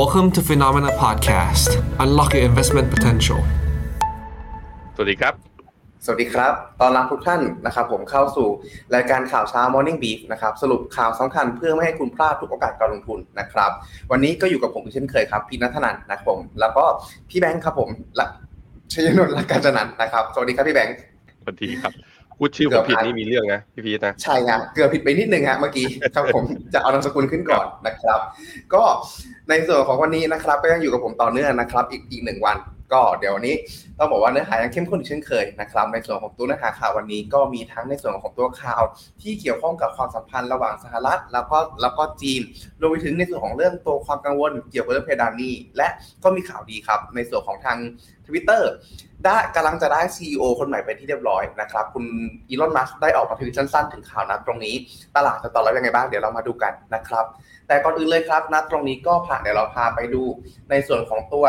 Welcome to Phenomena Podcast. Unlock your investment potential. สวัสดีครับ สวัสดีครับ ตอนรับทุกท่านนะครับผมเข้าสู่รายการข่าวเช้า Morning Beef นะครับสรุปข่าวสำคัญเพื่อไม่ให้คุณพลาดทุกโอกาสการลงทุนนะครับ วันนี้ก็อยู่กับผมเช่นเคยครับ พี่นัทนันนะครับผมแล้วก็พี่แบงค์ครับผมและชยนนท์ละกาญจนันท์นะครับ สวัสดีครับพี่แบงค์ สวัสดีครับ พูดชื่อผมผิดนี่มีเรื่องนะพี่พีทนะใช่ฮะเกือบผิดไปนิดนึงฮะเมื่อกี้ครับผมจะเอานามสกุลขึ้นก่อนนะครับ ก็ในส่วนของวันนี้นะครับ ก็ยังอยู่กับผมต่อเนื่องนะครับ อีกอีกหนึ่งวัน ก็เดี๋ยววันนี้ต้องบอกว่าเนื้อหายังเข้มข้นอีกเช่นเคยนะครับในส่วนของตัวเนื้อหาข่าววันนี้ก็มีทั้งในส่วนของตัวข่าว ที่เกี่ยวข้องกับความสัมพันธ์ระหว่างสหรัฐ แล้วก็แล้วก็จีนรวมไปถึงในส่วนของเรื่องตัวความกังวลเกี่ยวกับเรื่องเพดานนี้ และก็มีข่าวดีครับ ในส่วนของทาง Twitter ได้กำลังจะได้ CEO คนใหม่เป็นที่เรียบร้อยนะครับคุณอีลอนมัสได้ออกมาทวิตสั้นๆ ถึงข่าวนัดตรงนี้ ตลาดจะตอบรับยังไงบ้างเดี๋ยวเรามาดูกันนะครับ แต่ก่อนอื่นเลยครับนัดตรงนี้ก็ผ่านเดี๋ยวเราพาไปดูในส่วนของตัว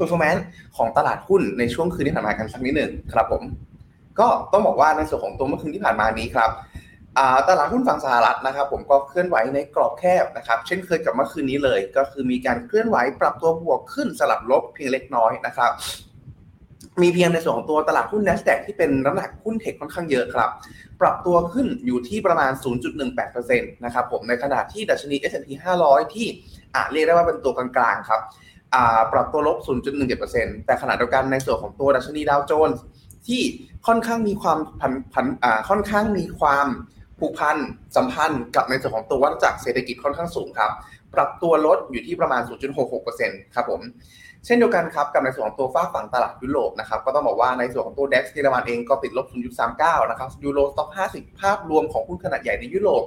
performance ของตลาดหุ้นในช่วงคืนที่ผ่านมากันสักนิดหนึ่งครับผม ก็ต้องบอกว่าในส่วนของตัวเมื่อคืนที่ผ่านมานี้ครับตลาดหุ้นฝั่งสหรัฐนะครับ ผมก็เคลื่อนไหวในกรอบแคบนะครับ เช่นเคยกับเมื่อคืนนี้เลย ก็คือมีการเคลื่อนไหวปรับตัวบวกขึ้นสลับลบเพียงเล็กน้อยนะครับมีเพียงในส่วนของตัวตลาดหุ้น NASDAQ ที่เป็นน้ำหนักหุ้นเทคค่อนข้างเยอะครับ ปรับตัวขึ้นอยู่ที่ประมาณ 0.18%นะครับผมในขณะที่ดัชนี S&P 500 ที่อาจเรียกได้ว่าเป็นตัวกลางๆครับ ปรับตัวลบ 0.17%แต่ขณะเดียวกันในส่วนของตัวดัชนีดาวโจนส์ที่ค่อนข้างมีความพันพันค่อนข้างมีความผูกพันสัมพันธ์กับในส่วนของตัววัฏจักรเศรษฐกิจค่อนข้างสูงครับปรับตัวลดอยู่ที่ประมาณ 0.66%ครับผมเช่นเดียวกันครับกับในส่วนของตัวฝากฝั่งตลาดยุโรปนะครับก็ต้องบอกว่าในส่วนของตัว DAX เยอรมันเองก็ติดลบ 0.39 นะครับ Euro Stoxx 50 ภาพรวมของหุ้นขนาดใหญ่ในยุโรป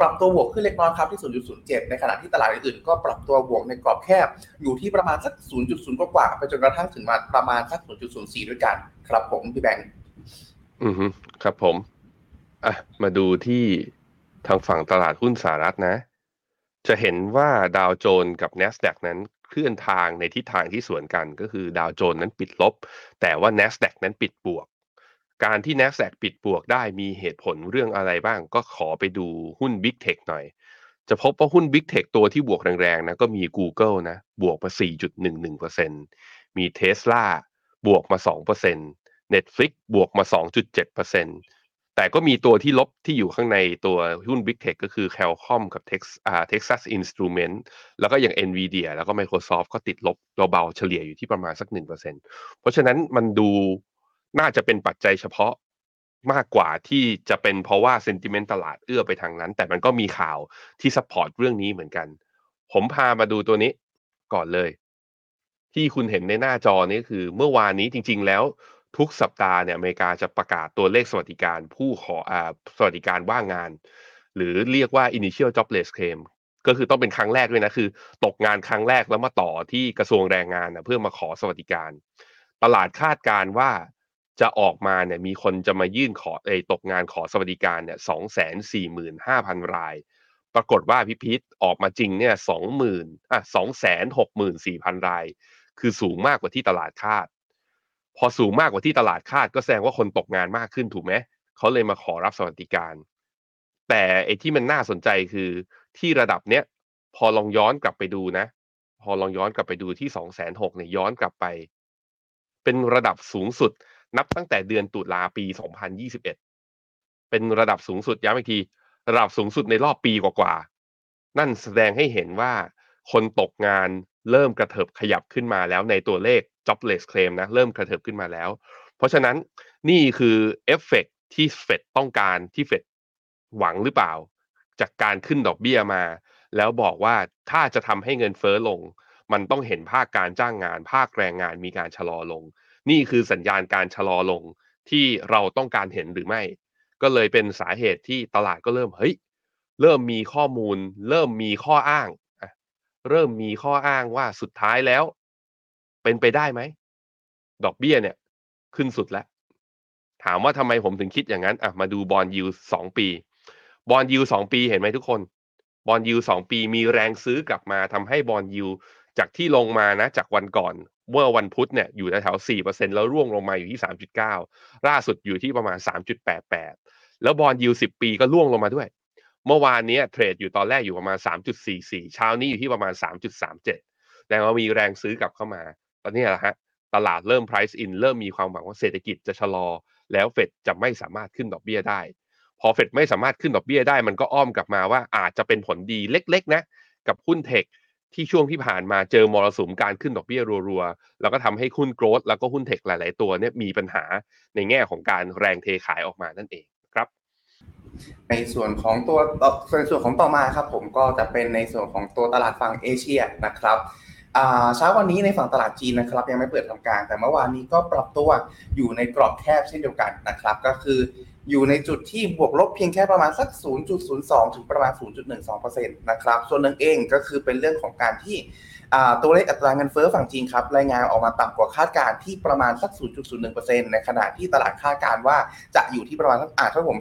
ปรับตัวบวกขึ้นเล็กน้อยครับที่ 0.07 ในขณะที่ตลาดอื่นๆ ก็ปรับตัวบวกในกรอบแคบ อยู่ที่ประมาณสัก 0.0 กว่าๆไปจนกระทั่งถึงมาประมาณสัก 0.04 ด้วยกัน ครับผมพี่แบงค์อือฮึครับผมอะมาดูที่ทางฝั่งตลาดหุ้นสหรัฐนะ จะเห็นว่าดาวโจนส์กับ NASDAQ นั้นเคลื่อนทางในทิศทางที่สวนกันก็คือดาวโจนส์นั้นปิดลบ แต่ว่า NASDAQ นั้นปิดบวก การที่ NASDAQ ปิดบวกได้มีเหตุผลเรื่องอะไรบ้าง ก็ขอไปดูหุ้น Big Tech หน่อย จะพบว่าหุ้น Big Tech ตัวที่บวกแรงๆนะก็มี Google นะบวกมา 4.11%มี Tesla บวกมา 2% Netflix บวกมา 2.7%แต่ก็มีตัวที่ลบที่อยู่ข้างในตัวหุ้น Big Tech ก็คือ Qualcomm กับ Tex อ่า Texas Instrument แล้วก็อย่าง Nvidia แล้วก็ Microsoft ก็ติดลบเบาๆเฉลี่ยอยู่ที่ประมาณสัก 1%เพราะฉะนั้นมันดู น่าจะเป็นปัจจัยเฉพาะมากกว่าที่จะเป็นเพราะว่า sentiment ตลาดเอื้อไปทางนั้น แต่มันก็มีข่าวที่ support เรื่องนี้เหมือนกัน ผมพามาดูตัวนี้ก่อนเลย ที่คุณเห็นในหน้าจอนี้คือ เมื่อวานนี้จริง ๆ แล้วทุกสัปดาห์เนี่ยอเมริกาจะประกาศตัวเลขสวัสดิการผู้ขออ่าสวัสดิการว่างงาน หรือเรียกว่า initial jobless claim ก็คือต้องเป็นครั้งแรกด้วยนะคือ ตกงานครั้งแรกแล้วมาต่อที่กระทรวงแรงงานนะเพื่อมาขอสวัสดิการ ตลาดคาดการณ์ว่า จะออกมาเนี่ยมีคนจะมายื่นขอเอยตกงานขอสวัสดิการเนี่ยสองแสนสี่หมื่นห้าพันราย ปรากฏว่าพิพิธออกมาจริงเนี่ยสองหมื่นอะสองแสนหกหมื่นสี่พันราย คือสูงมากกว่าที่ตลาดคาด พอสูงมากกว่าที่ตลาดคาด ก็แสดงว่าคนตกงานมากขึ้นถูกไหมเขาเลยมาขอรับสวัสดิการ แต่ไอ้ที่มันน่าสนใจคือที่ระดับเนี้ยพอลองย้อนกลับไปดูนะ พอลองย้อนกลับไปดูที่สองแสนหกเนี่ยย้อนกลับไป เป็นระดับสูงสุด นับตั้งแต่เดือนตุลาปี 2021 เป็นระดับสูงสุดย้ำอีกที ระดับสูงสุดในรอบปีกว่าๆนั่นแสดงให้เห็นว่าคนตกงานเริ่มกระเถิบขยับขึ้นมาแล้วในตัวเลข jobless claim นะ เริ่มกระเถิบขึ้นมาแล้ว เพราะฉะนั้นนี่คือเอฟเฟกที่เฟดต้องการที่เฟดหวังหรือเปล่า จากการขึ้นดอกเบี้ยมา แล้วบอกว่าถ้าจะทำให้เงินเฟ้อลง มันต้องเห็นภาคการจ้างงาน ภาคแรงงานมีการชะลอลง นี่คือสัญญาณการชะลอลงที่เราต้องการเห็นหรือไม่ ก็เลยเป็นสาเหตุที่ตลาดก็เริ่มเฮ้ยเริ่มมีข้อมูล เริ่มมีข้ออ้าง เริ่มมีข้ออ้างว่าสุดท้ายแล้ว เป็นไปได้ไหม ดอกเบี้ยเนี่ย ขึ้นสุดแล้ว ถามว่าทำไมผมถึงคิดอย่างนั้นอะมาดู bond yield สองปี bond yield สองปีเห็นไหมทุกคน bond yield สองปีมีแรงซื้อกลับมาทำให้ bond yield จากที่ลงมานะจากวันก่อนเมื่อวันพุธเนี่ยอยู่แถวสี่เปอร์เซ็นแล้วร่วงลงมาอยู่ที่สามจุดเก้าล่าสุดอยู่ที่ประมาณสามจุดแปดแปดแล้วบอลยูสิบปีก็ร่วงลงมาด้วย เมื่อวานนี้เทรดอยู่ตอนแรกอยู่ประมาณ3.44เช้านี้อยู่ที่ประมาณ3.37แรงว่ามีแรงซื้อกลับเข้ามา ตอนนี้แหละฮะตลาดเริ่ม price in เริ่มมีความหวังว่าเศรษฐกิจจะชะลอ แล้วเฟดจะไม่สามารถขึ้นดอกเบี้ยได้ พอเฟดไม่สามารถขึ้นดอกเบี้ยได้ มันก็อ้อมกลับมาว่าอาจจะเป็นผลดีเล็ก ๆ นะ กับหุ้นเทค ที่ช่วงที่ผ่านมาเจอมรสุมการขึ้นดอกเบี้ยรัวๆ แล้วก็ทำให้หุ้นโกรดแล้วก็หุ้นเทคหลาย ๆ ตัวเนี่ยมีปัญหาในแง่ของการแรงเทขายออกมานั่นเองครับ ในส่วนของตัวในส่วนของต่อมาครับผมก็จะเป็นในส่วนของตัวตลาดฝั่งเอเชียนะครับเช้าวันนี้ในฝั่งตลาดจีนนะครับ ยังไม่เปิดทำการ แต่เมื่อวานนี้ก็ปรับตัวอยู่ในกรอบแคบเช่นเดียวกันนะครับ ก็คือ อยู่ในจุดที่บวกลบเพียงแค่ประมาณสัก 0.02 ถึงประมาณ 0.12%นะครับ ส่วนหนึ่งเองก็คือเป็นเรื่องของการที่ตัวเลขอัตราเงินเฟ้อฝั่งจีนครับ รายงานออกมาต่ำกว่าคาดการที่ประมาณสัก 0.01%ในขณะที่ตลาดคาดการว่าจะอยู่ที่ประมาณสักอ่าครับผม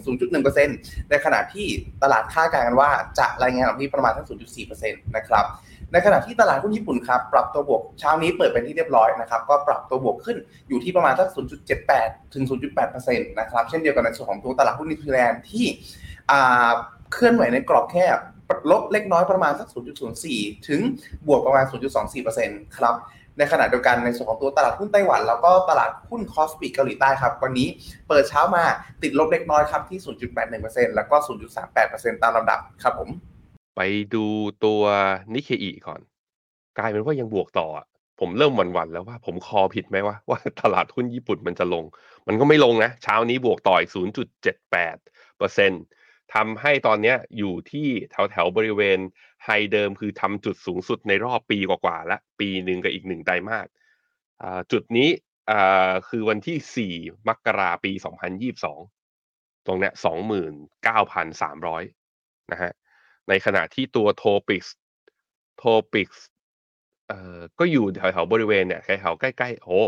0.1%ในขณะที่ตลาดคาดการณ์ว่าจะรายงานออกที่ประมาณสัก 0.4%นะครับ ในขณะที่ตลาดหุ้นญี่ปุ่นครับปรับตัวบวกเช้านี้เปิดเป็นที่เรียบร้อยนะครับก็ปรับตัวบวกขึ้นอยู่ที่ประมาณสัก 0.78 ถึง 0.8%นะครับเช่นเดียวกันในส่วนของตัวตลาดหุ้นนิวซีแลนด์ที่เคลื่อนไหวในกรอบแคบลบเล็กน้อยประมาณสัก 0.04 ถึงบวกประมาณ 0.24%ครับในขณะเดียวกันในส่วนของตัวตลาดหุ้นไต้หวัน แล้วก็ตลาดหุ้นคอสปีเกาหลีใต้ครับ วันนี้เปิดเช้ามาติดลบเล็กน้อยครับที่ 0.81%แล้วก็ 0.38%ตามลำดับครับผม ไปดูตัวนิเคอีก่อน กลายเป็นว่ายังบวกต่อผมเริ่มหวั่นๆแล้วว่าผม call ผิดไหมว่าว่าตลาดหุ้นญี่ปุ่นมันจะลง มันก็ไม่ลงนะ เช้านี้บวกต่ออีก 0.78เปอร์เซ็นต์ทำให้ตอนนี้อยู่ที่แถวแถวบริเวณไฮเดิมคือทำจุดสูงสุดในรอบปีกว่าๆล้วปีหนึ่งกับอีกหนึ่งไตรมาสจุดนี้คือวันที่ 4 มกราปี 2022 ตรงเนี้ย29,300 นะฮะ ในขณะที่ตัวโทปิกส์โทปิกส์เอ่อก็อยู่แถวๆบริเวณเนี่ยแถวๆใกล้ๆโอ้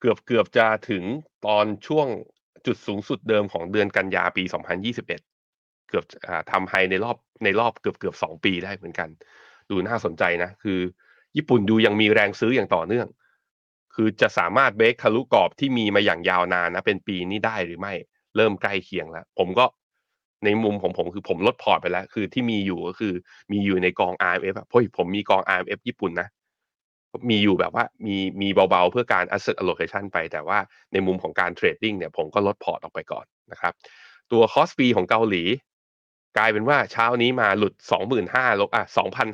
เกือบเกือบจะถึงตอนช่วงจุดสูงสุดเดิมของเดือนกันยาปี 2021 เกือบอ่าทำไฮในรอบในรอบเกือบเกือบสองปีได้เหมือนกัน ดูน่าสนใจนะ คือ ญี่ปุ่นดูยังมีแรงซื้ออย่างต่อเนื่อง คือจะสามารถเบรกทะลุกรอบที่มีมาอย่างยาวนานนะ เป็นปีนี้ได้หรือไม่ เริ่มใกล้เคียงแล้ว ผมก็ ในมุมของผมคือผมลดพอร์ตไปแล้ว คือที่มีอยู่ก็คือมีอยู่ในกอง RMF อะเพราะผมมีกอง RMF ญี่ปุ่นนะมีอยู่แบบว่ามีมีเบาๆ เพื่อการ asset allocation ไป แต่ว่าในมุมของการ trading เนี่ยผมก็ลดพอร์ตออกไปก่อนนะครับ ตัวคอสปีของเกาหลี กลายเป็นว่าเช้านี้มาหลุด 25,000ลบอะ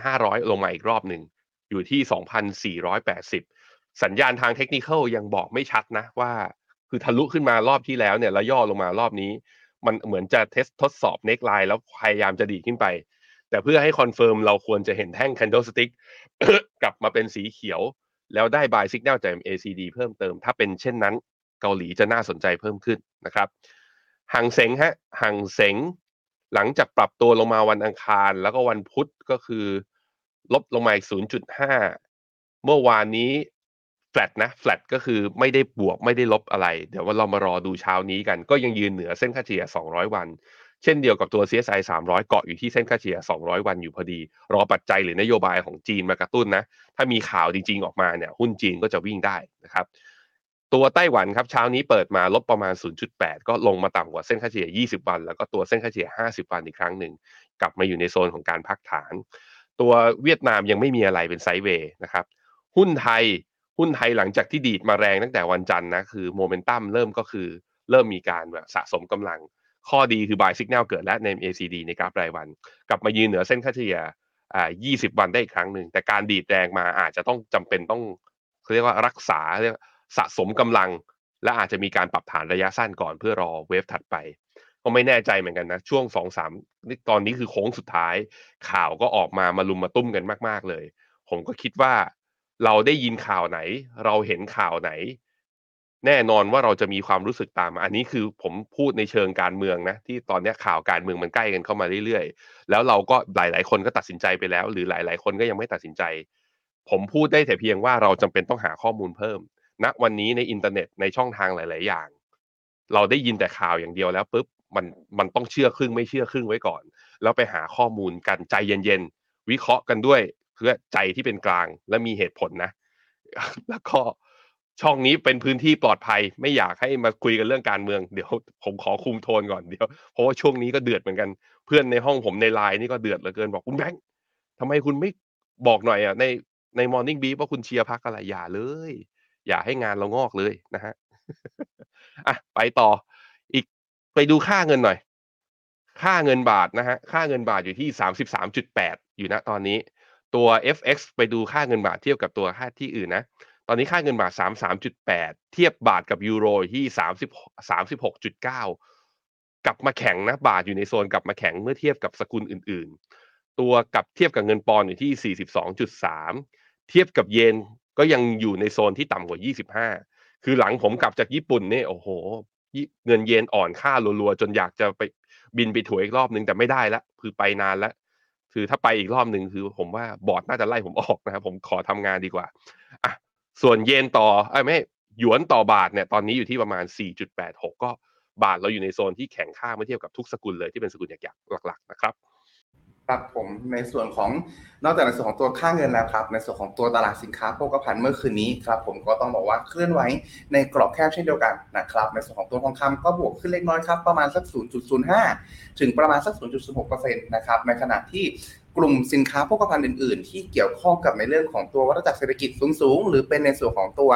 2,500 ลงมาอีกรอบหนึ่ง อยู่ที่ 2,480 สัญญาณทางเทคนิคยังบอกไม่ชัดนะว่า คือทะลุขึ้นมารอบที่แล้วเนี่ยแล้วย่อลงมารอบนี้ มันเหมือนจะ test ทดสอบ neckline แล้วพยายามจะดีดขึ้นไป แต่เพื่อให้ confirm เราควรจะเห็นแท่ง candlestick กลับมาเป็นสีเขียว แล้วได้ buy signal จาก MACD เพิ่มเติม ถ้าเป็นเช่นนั้นเกาหลีจะน่าสนใจเพิ่มขึ้นนะครับหังเสงฮะหังเสงหลังจากปรับตัวลงมาวันอังคาร แล้วก็วันพุธก็คือ ลบลงมาอีก 0.5 เมื่อวานนี้ แฟลตนะแฟลตก็คือไม่ได้บวกไม่ได้ลบอะไร เดี๋ยวว่าเรามารอดูเช้านี้กัน ก็ยังยืนเหนือเส้นค่าเฉลี่ย 200 วัน เช่นเดียวกับตัว CSI 300 เกาะอยู่ที่เส้นค่าเฉลี่ย 200 วันอยู่พอดี รอปัจจัยหรือนโยบายของจีนมากระตุ้นนะ ถ้ามีข่าวจริงๆออกมาเนี่ยหุ้นจีนก็จะวิ่งได้นะครับ ตัวไต้หวันครับเช้านี้เปิดมาลบประมาณ 0.8 ก็ลงมาต่ำกว่าเส้นค่าเฉลี่ย 20 วัน แล้วก็ตัวเส้นค่าเฉลี่ย 50 วันอีกครั้งหนึ่งกลับมาอยู่ในโซนของการพักฐาน ตัวเวียดนามยังไม่มีอะไรเป็นไซด์เวย์นะครับหุ้นไทย หุ้นไทยหลังจากที่ดีดมาแรงตั้งแต่วันจันทร์นะคือโมเมนตัมเริ่มก็คือเริ่มมีการแบบสะสมกำลัง ข้อดีคือบายสัญญาณเกิดและใน ACD ในกราฟรายวัน กลับมายืนเหนือเส้นค่าเฉลี่ยอ่า20 วันได้อีกครั้งหนึ่ง แต่การดีดแรงมาอาจจะต้องจำเป็นต้องเรียกว่ารักษาเรียกสะสมกำลัง และอาจจะมีการปรับฐานระยะสั้นก่อนเพื่อรอเวฟถัดไป ก็ไม่แน่ใจเหมือนกันนะ ช่วงสองสามนี่ตอนนี้คือโค้งสุดท้าย ข่าวก็ออกมามาลุมมาตุ้มกันมาก ๆเลย ผมก็คิดว่า เราได้ยินข่าวไหน เราเห็นข่าวไหน แน่นอนว่าเราจะมีความรู้สึกตาม อันนี้คือผมพูดในเชิงการเมืองนะ ที่ตอนนี้ข่าวการเมืองมันใกล้กันเข้ามาเรื่อยๆ แล้วเราก็หลาย ๆ คนก็ตัดสินใจไปแล้ว หรือหลาย ๆ คนก็ยังไม่ตัดสินใจ ผมพูดได้แต่เพียงว่าเราจำเป็นต้องหาข้อมูลเพิ่มณวันนี้ในอินเทอร์เน็ตในช่องทางหลาย ๆ อย่าง เราได้ยินแต่ข่าวอย่างเดียวแล้วปุ๊บมันมันต้องเชื่อครึ่งไม่เชื่อครึ่งไว้ก่อน แล้วไปหาข้อมูลกันใจเย็นๆวิเคราะห์กันด้วย เพื่อใจที่เป็นกลางและมีเหตุผลนะ แล้วก็ช่องนี้เป็นพื้นที่ปลอดภัย ไม่อยากให้มาคุยกันเรื่องการเมืองเดี๋ยวผมขอคุมโทนก่อนเดี๋ยวเพราะว่าช่วงนี้ก็เดือดเหมือนกัน เพื่อนในห้องผมในไลน์นี่ก็เดือดเหลือเกินบอกคุณแบงค์ทำไมคุณไม่บอกหน่อยอะในในมอร์นิ่งบีว่าคุณเชียร์พักอะไรอย่าเลย อย่าให้งานเรางอกเลยนะฮะอะไปต่ออีกไปดูค่าเงินหน่อย ค่าเงินบาทนะฮะค่าเงินบาทอยู่ที่สามสิบสามจุดแปดอยู่นะตอนนี้ ตัว FX ไปดูค่าเงินบาทเทียบกับตัวค่าที่อื่นนะ ตอนนี้ค่าเงินบาทสามสามจุดแปดเทียบบาทกับยูโรที่สามสิบสามสิบหกลับมาแข็งนะ บาทอยู่ในโซนกลับมาแข็งเมื่อเทียบกับสกุลอื่นๆ ตัวกับเทียบกับเงินปอนด์อยู่ที่สี่สิบสองจุดสามเทียบกับเยนก็ยังอยู่ในโซนที่ต่ำกว่ายี่สิบห้าคือหลังผมกลับจากญี่ปุ่นเนี่ยโอ้โห เงินเยนอ่อนค่ารัวๆ จนอยากจะไปบินไปถัวอีกรอบนึงแต่ไม่ได้ละคือไปนานแล้ว คือถ้าไปอีกรอบหนึ่งคือผมว่าบอร์ดน่าจะไล่ผมออกนะครับผมขอทำงานดีกว่าอะส่วนเยนต่อไอ้ไม่หยวนต่อบาทเนี่ยตอนนี้อยู่ที่ประมาณ 4.86 ก็บาทเราอยู่ในโซนที่แข็งค่าเมื่อเทียบกับทุกสกุลเลยที่เป็นสกุลหญ่ๆหลักๆนะครับ ครับผมในส่วนของนอกจากในส่วนของตัวค่าเงินแล้วครับ ในส่วนของตัวตลาดสินค้าโภคภัณฑ์เมื่อคืนนี้ครับผมก็ต้องบอกว่าเคลื่อนไหวในกรอบแคบเช่นเดียวกันนะครับในส่วนของตัวทองคำก็บวกขึ้นเล็กน้อยครับประมาณสัก 0.05 ถึงประมาณสัก0.16%นะครับในขณะที่ กลุ่มสินค้าโภคภัณฑ์อื่น ๆ ที่เกี่ยวข้องกับในเรื่องของตัววัฏจักรเศรษฐกิจสูง ๆ หรือเป็นในส่วนของตัว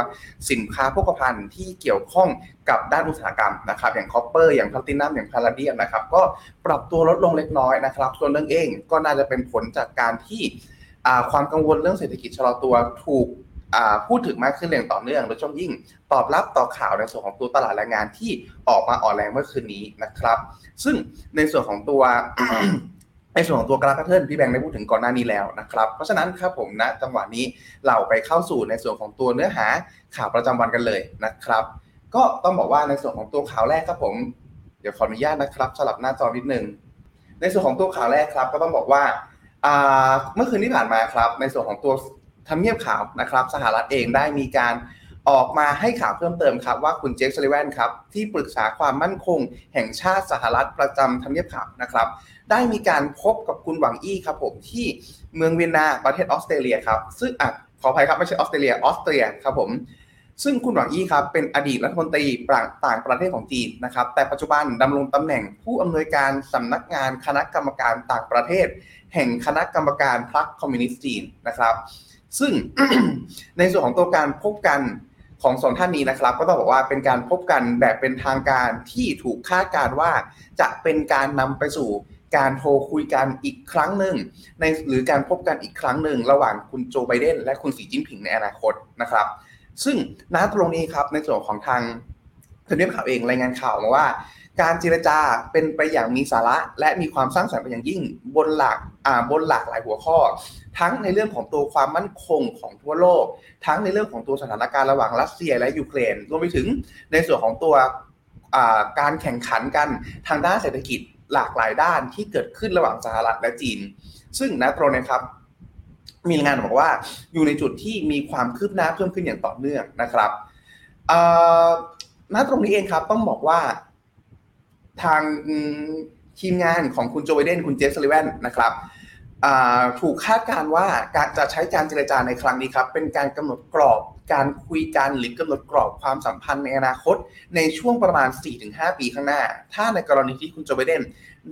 สินค้าโภคภัณฑ์ที่เกี่ยวข้องกับด้านอุตสาหกรรมนะครับ อย่าง copper อย่างพลาตินัมอย่างพาราเดียมนะครับ ก็ปรับตัวลดลงเล็กน้อยนะครับ ส่วนหนึ่งเองก็น่าจะเป็นผลจากการที่ความกังวลเรื่องเศรษฐกิจชะลอตัวถูกพูดถึงมากขึ้นอย่างต่อเนื่องโดยเฉพาะยิ่งตอบรับต่อข่าวในส่วนของตัวตลาดแรงงานที่ออกมาอ่อนแรงเมื่อคืนนี้นะครับ ซึ่งในส่วนของตัว ในส่วนของตัวกราฟเทิร์นพี่แบงค์ได้พูดถึงก่อนหน้านี้แล้วนะครับเพราะฉะนั้นครับผมนะจังหวะนี้เราไปเข้าสู่ในส่วนของตัวเนื้อหาข่าวประจำวันกันเลยนะครับ ก็ต้องบอกว่าในส่วนของตัวข่าวแรกครับผม เดี๋ยวขออนุญาตนะครับ สลับหน้าจอนิดนึงในส่วนของตัวข่าวแรกครับ ก็ต้องบอกว่าเมื่อคืนที่ผ่านมาครับ ในส่วนของตัวทำเนียบข่าวนะครับ สหรัฐเองได้มีการ ออกมาให้ข่าวเพิ่มเติมครับว่าคุณเจคซลิแวนครับที่ปรึกษาความมั่นคง แห่งชาติสหรัฐประจำทำเนียบขาวนะครับได้มีการพบกับคุณหวังอี้ครับผมที่เมืองเวียนนาประเทศออสเตรเลียครับซึ่งอะขออภัยครับไม่ใช่ออสเตรเลียออสเตรียครับผมซึ่งคุณหวังอี้ครับเป็นอดีตรัฐมนตรีต่างประเทศของจีนนะครับแต่ปัจจุบันดำรงตำแหน่งผู้อำนวยการสำนักงานคณะกรรมการต่างประเทศ แห่งคณะกรรมการพรรคคอมมิวนิสต์จีนนะครับ ซึ่งในส่วนของตัวการพบกัน ของสองท่านนี้นะครับ ก็ต้องบอกว่าเป็นการพบกันแบบเป็นทางการที่ถูกคาดการว่า จะเป็นการนำไปสู่การโทรคุยกันอีกครั้งหนึ่งในหรือการพบกันอีกครั้งหนึ่ง ระหว่างคุณโจไบเดนและคุณสีจิ้นผิงในอนาคตนะครับ ซึ่งณตรงนี้ครับในส่วนของทางทำเนียบข่าวเองรายงานข่าวมาว่า การเจรจาเป็นไปอย่างมีสาระและมีความสร้างสรรค์เป็นอย่างยิ่งบนหลักบนหลากหลายหัวข้อ ทั้งในเรื่องของตัวความมั่นคงของทั่วโลก ทั้งในเรื่องของตัวสถานการณ์ระหว่างรัสเซียและยูเครนรวมไปถึงในส่วนของตัวการแข่งขันกันทางด้านเศรษฐกิจหลากหลายด้านที่เกิดขึ้นระหว่างสหรัฐและจีน ซึ่งนะตรงนี้ครับ มีรายงานบอกว่าอยู่ในจุดที่มีความคืบหน้าเพิ่มขึ้นอย่างต่อเนื่องนะครับณตรงนี้เองครับต้องบอกว่า ทางทีมงานของคุณโจไบเดนคุณเจฟซลิเวนนะครับถูกคาดการว่าการจะใช้การเจรจาในครั้งนี้ครับ เป็นการกำหนดกรอบการคุยกันหรือกำหนดกรอบความสัมพันธ์ในอนาคต ในช่วงประมาณ 4-5 ปีข้างหน้า ถ้าในกรณีที่คุณโจไบเดน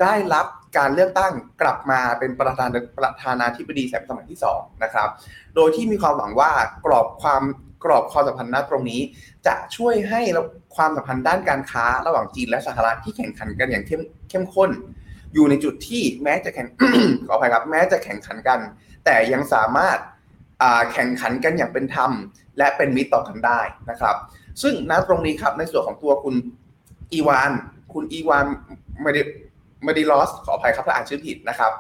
ได้รับการเลือกตั้งกลับมาเป็นประธานประธานาธิบดีสมัยที่2นะครับ โดยที่มีความหวังว่ากรอบความ กรอบความสัมพันธ์ณตรงนี้ จะช่วยให้ความสัมพันธ์ด้านการค้าระหว่างจีนและสหรัฐที่แข่งขันกันอย่างเข้มเข้มข้น อยู่ในจุดที่แม้จะแข่งขออภัยครับ แม้จะแข่งขันกัน แต่ยังสามารถแข่งขันกันอย่างเป็นธรรม และเป็นมิตรต่อกันได้นะครับ ซึ่งณตรงนี้ครับในส่วนของตัวคุณอีวาน คุณอีวานไม่ได้ไม่ได้ลอสขออภัยครับถ้าอ่านชื่อผิดนะครับ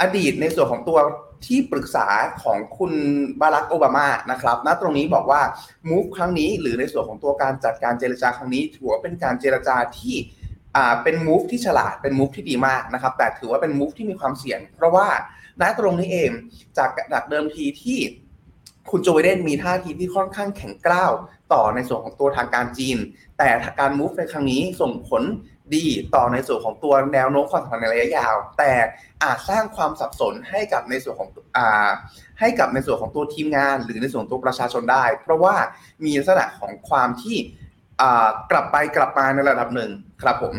อดีตในส่วนของตัว ที่ปรึกษาของคุณบารักโอบามานะครับณตรงนี้บอกว่ามูฟครั้งนี้หรือในส่วนของตัวการจัดการเจรจาครั้งนี้ ถือว่าเป็นการเจรจาที่เป็นมูฟที่ฉลาดเป็นมูฟที่ดีมากนะครับ แต่ถือว่าเป็นมูฟที่มีความเสี่ยง เพราะว่าณตรงนี้เองจากจากเดิมทีที่คุณโจไบเดนมีท่าทีที่ค่อนข้างแข็งกร้าวต่อในส่วนของตัวทางการจีน แต่การมูฟในครั้งนี้ส่งผล ดีต่อในส่วนของตัวแนวโน้มความสัมพันธ์ในระยะยาว แต่อาจสร้างความสับสนให้กับในส่วนของอ่าให้กับในส่วนของตัวทีมงาน หรือในส่วนของตัวประชาชนได้ เพราะว่ามีลักษณะของความที่อ่ากลับไปกลับมาในระดับหนึ่งครับผม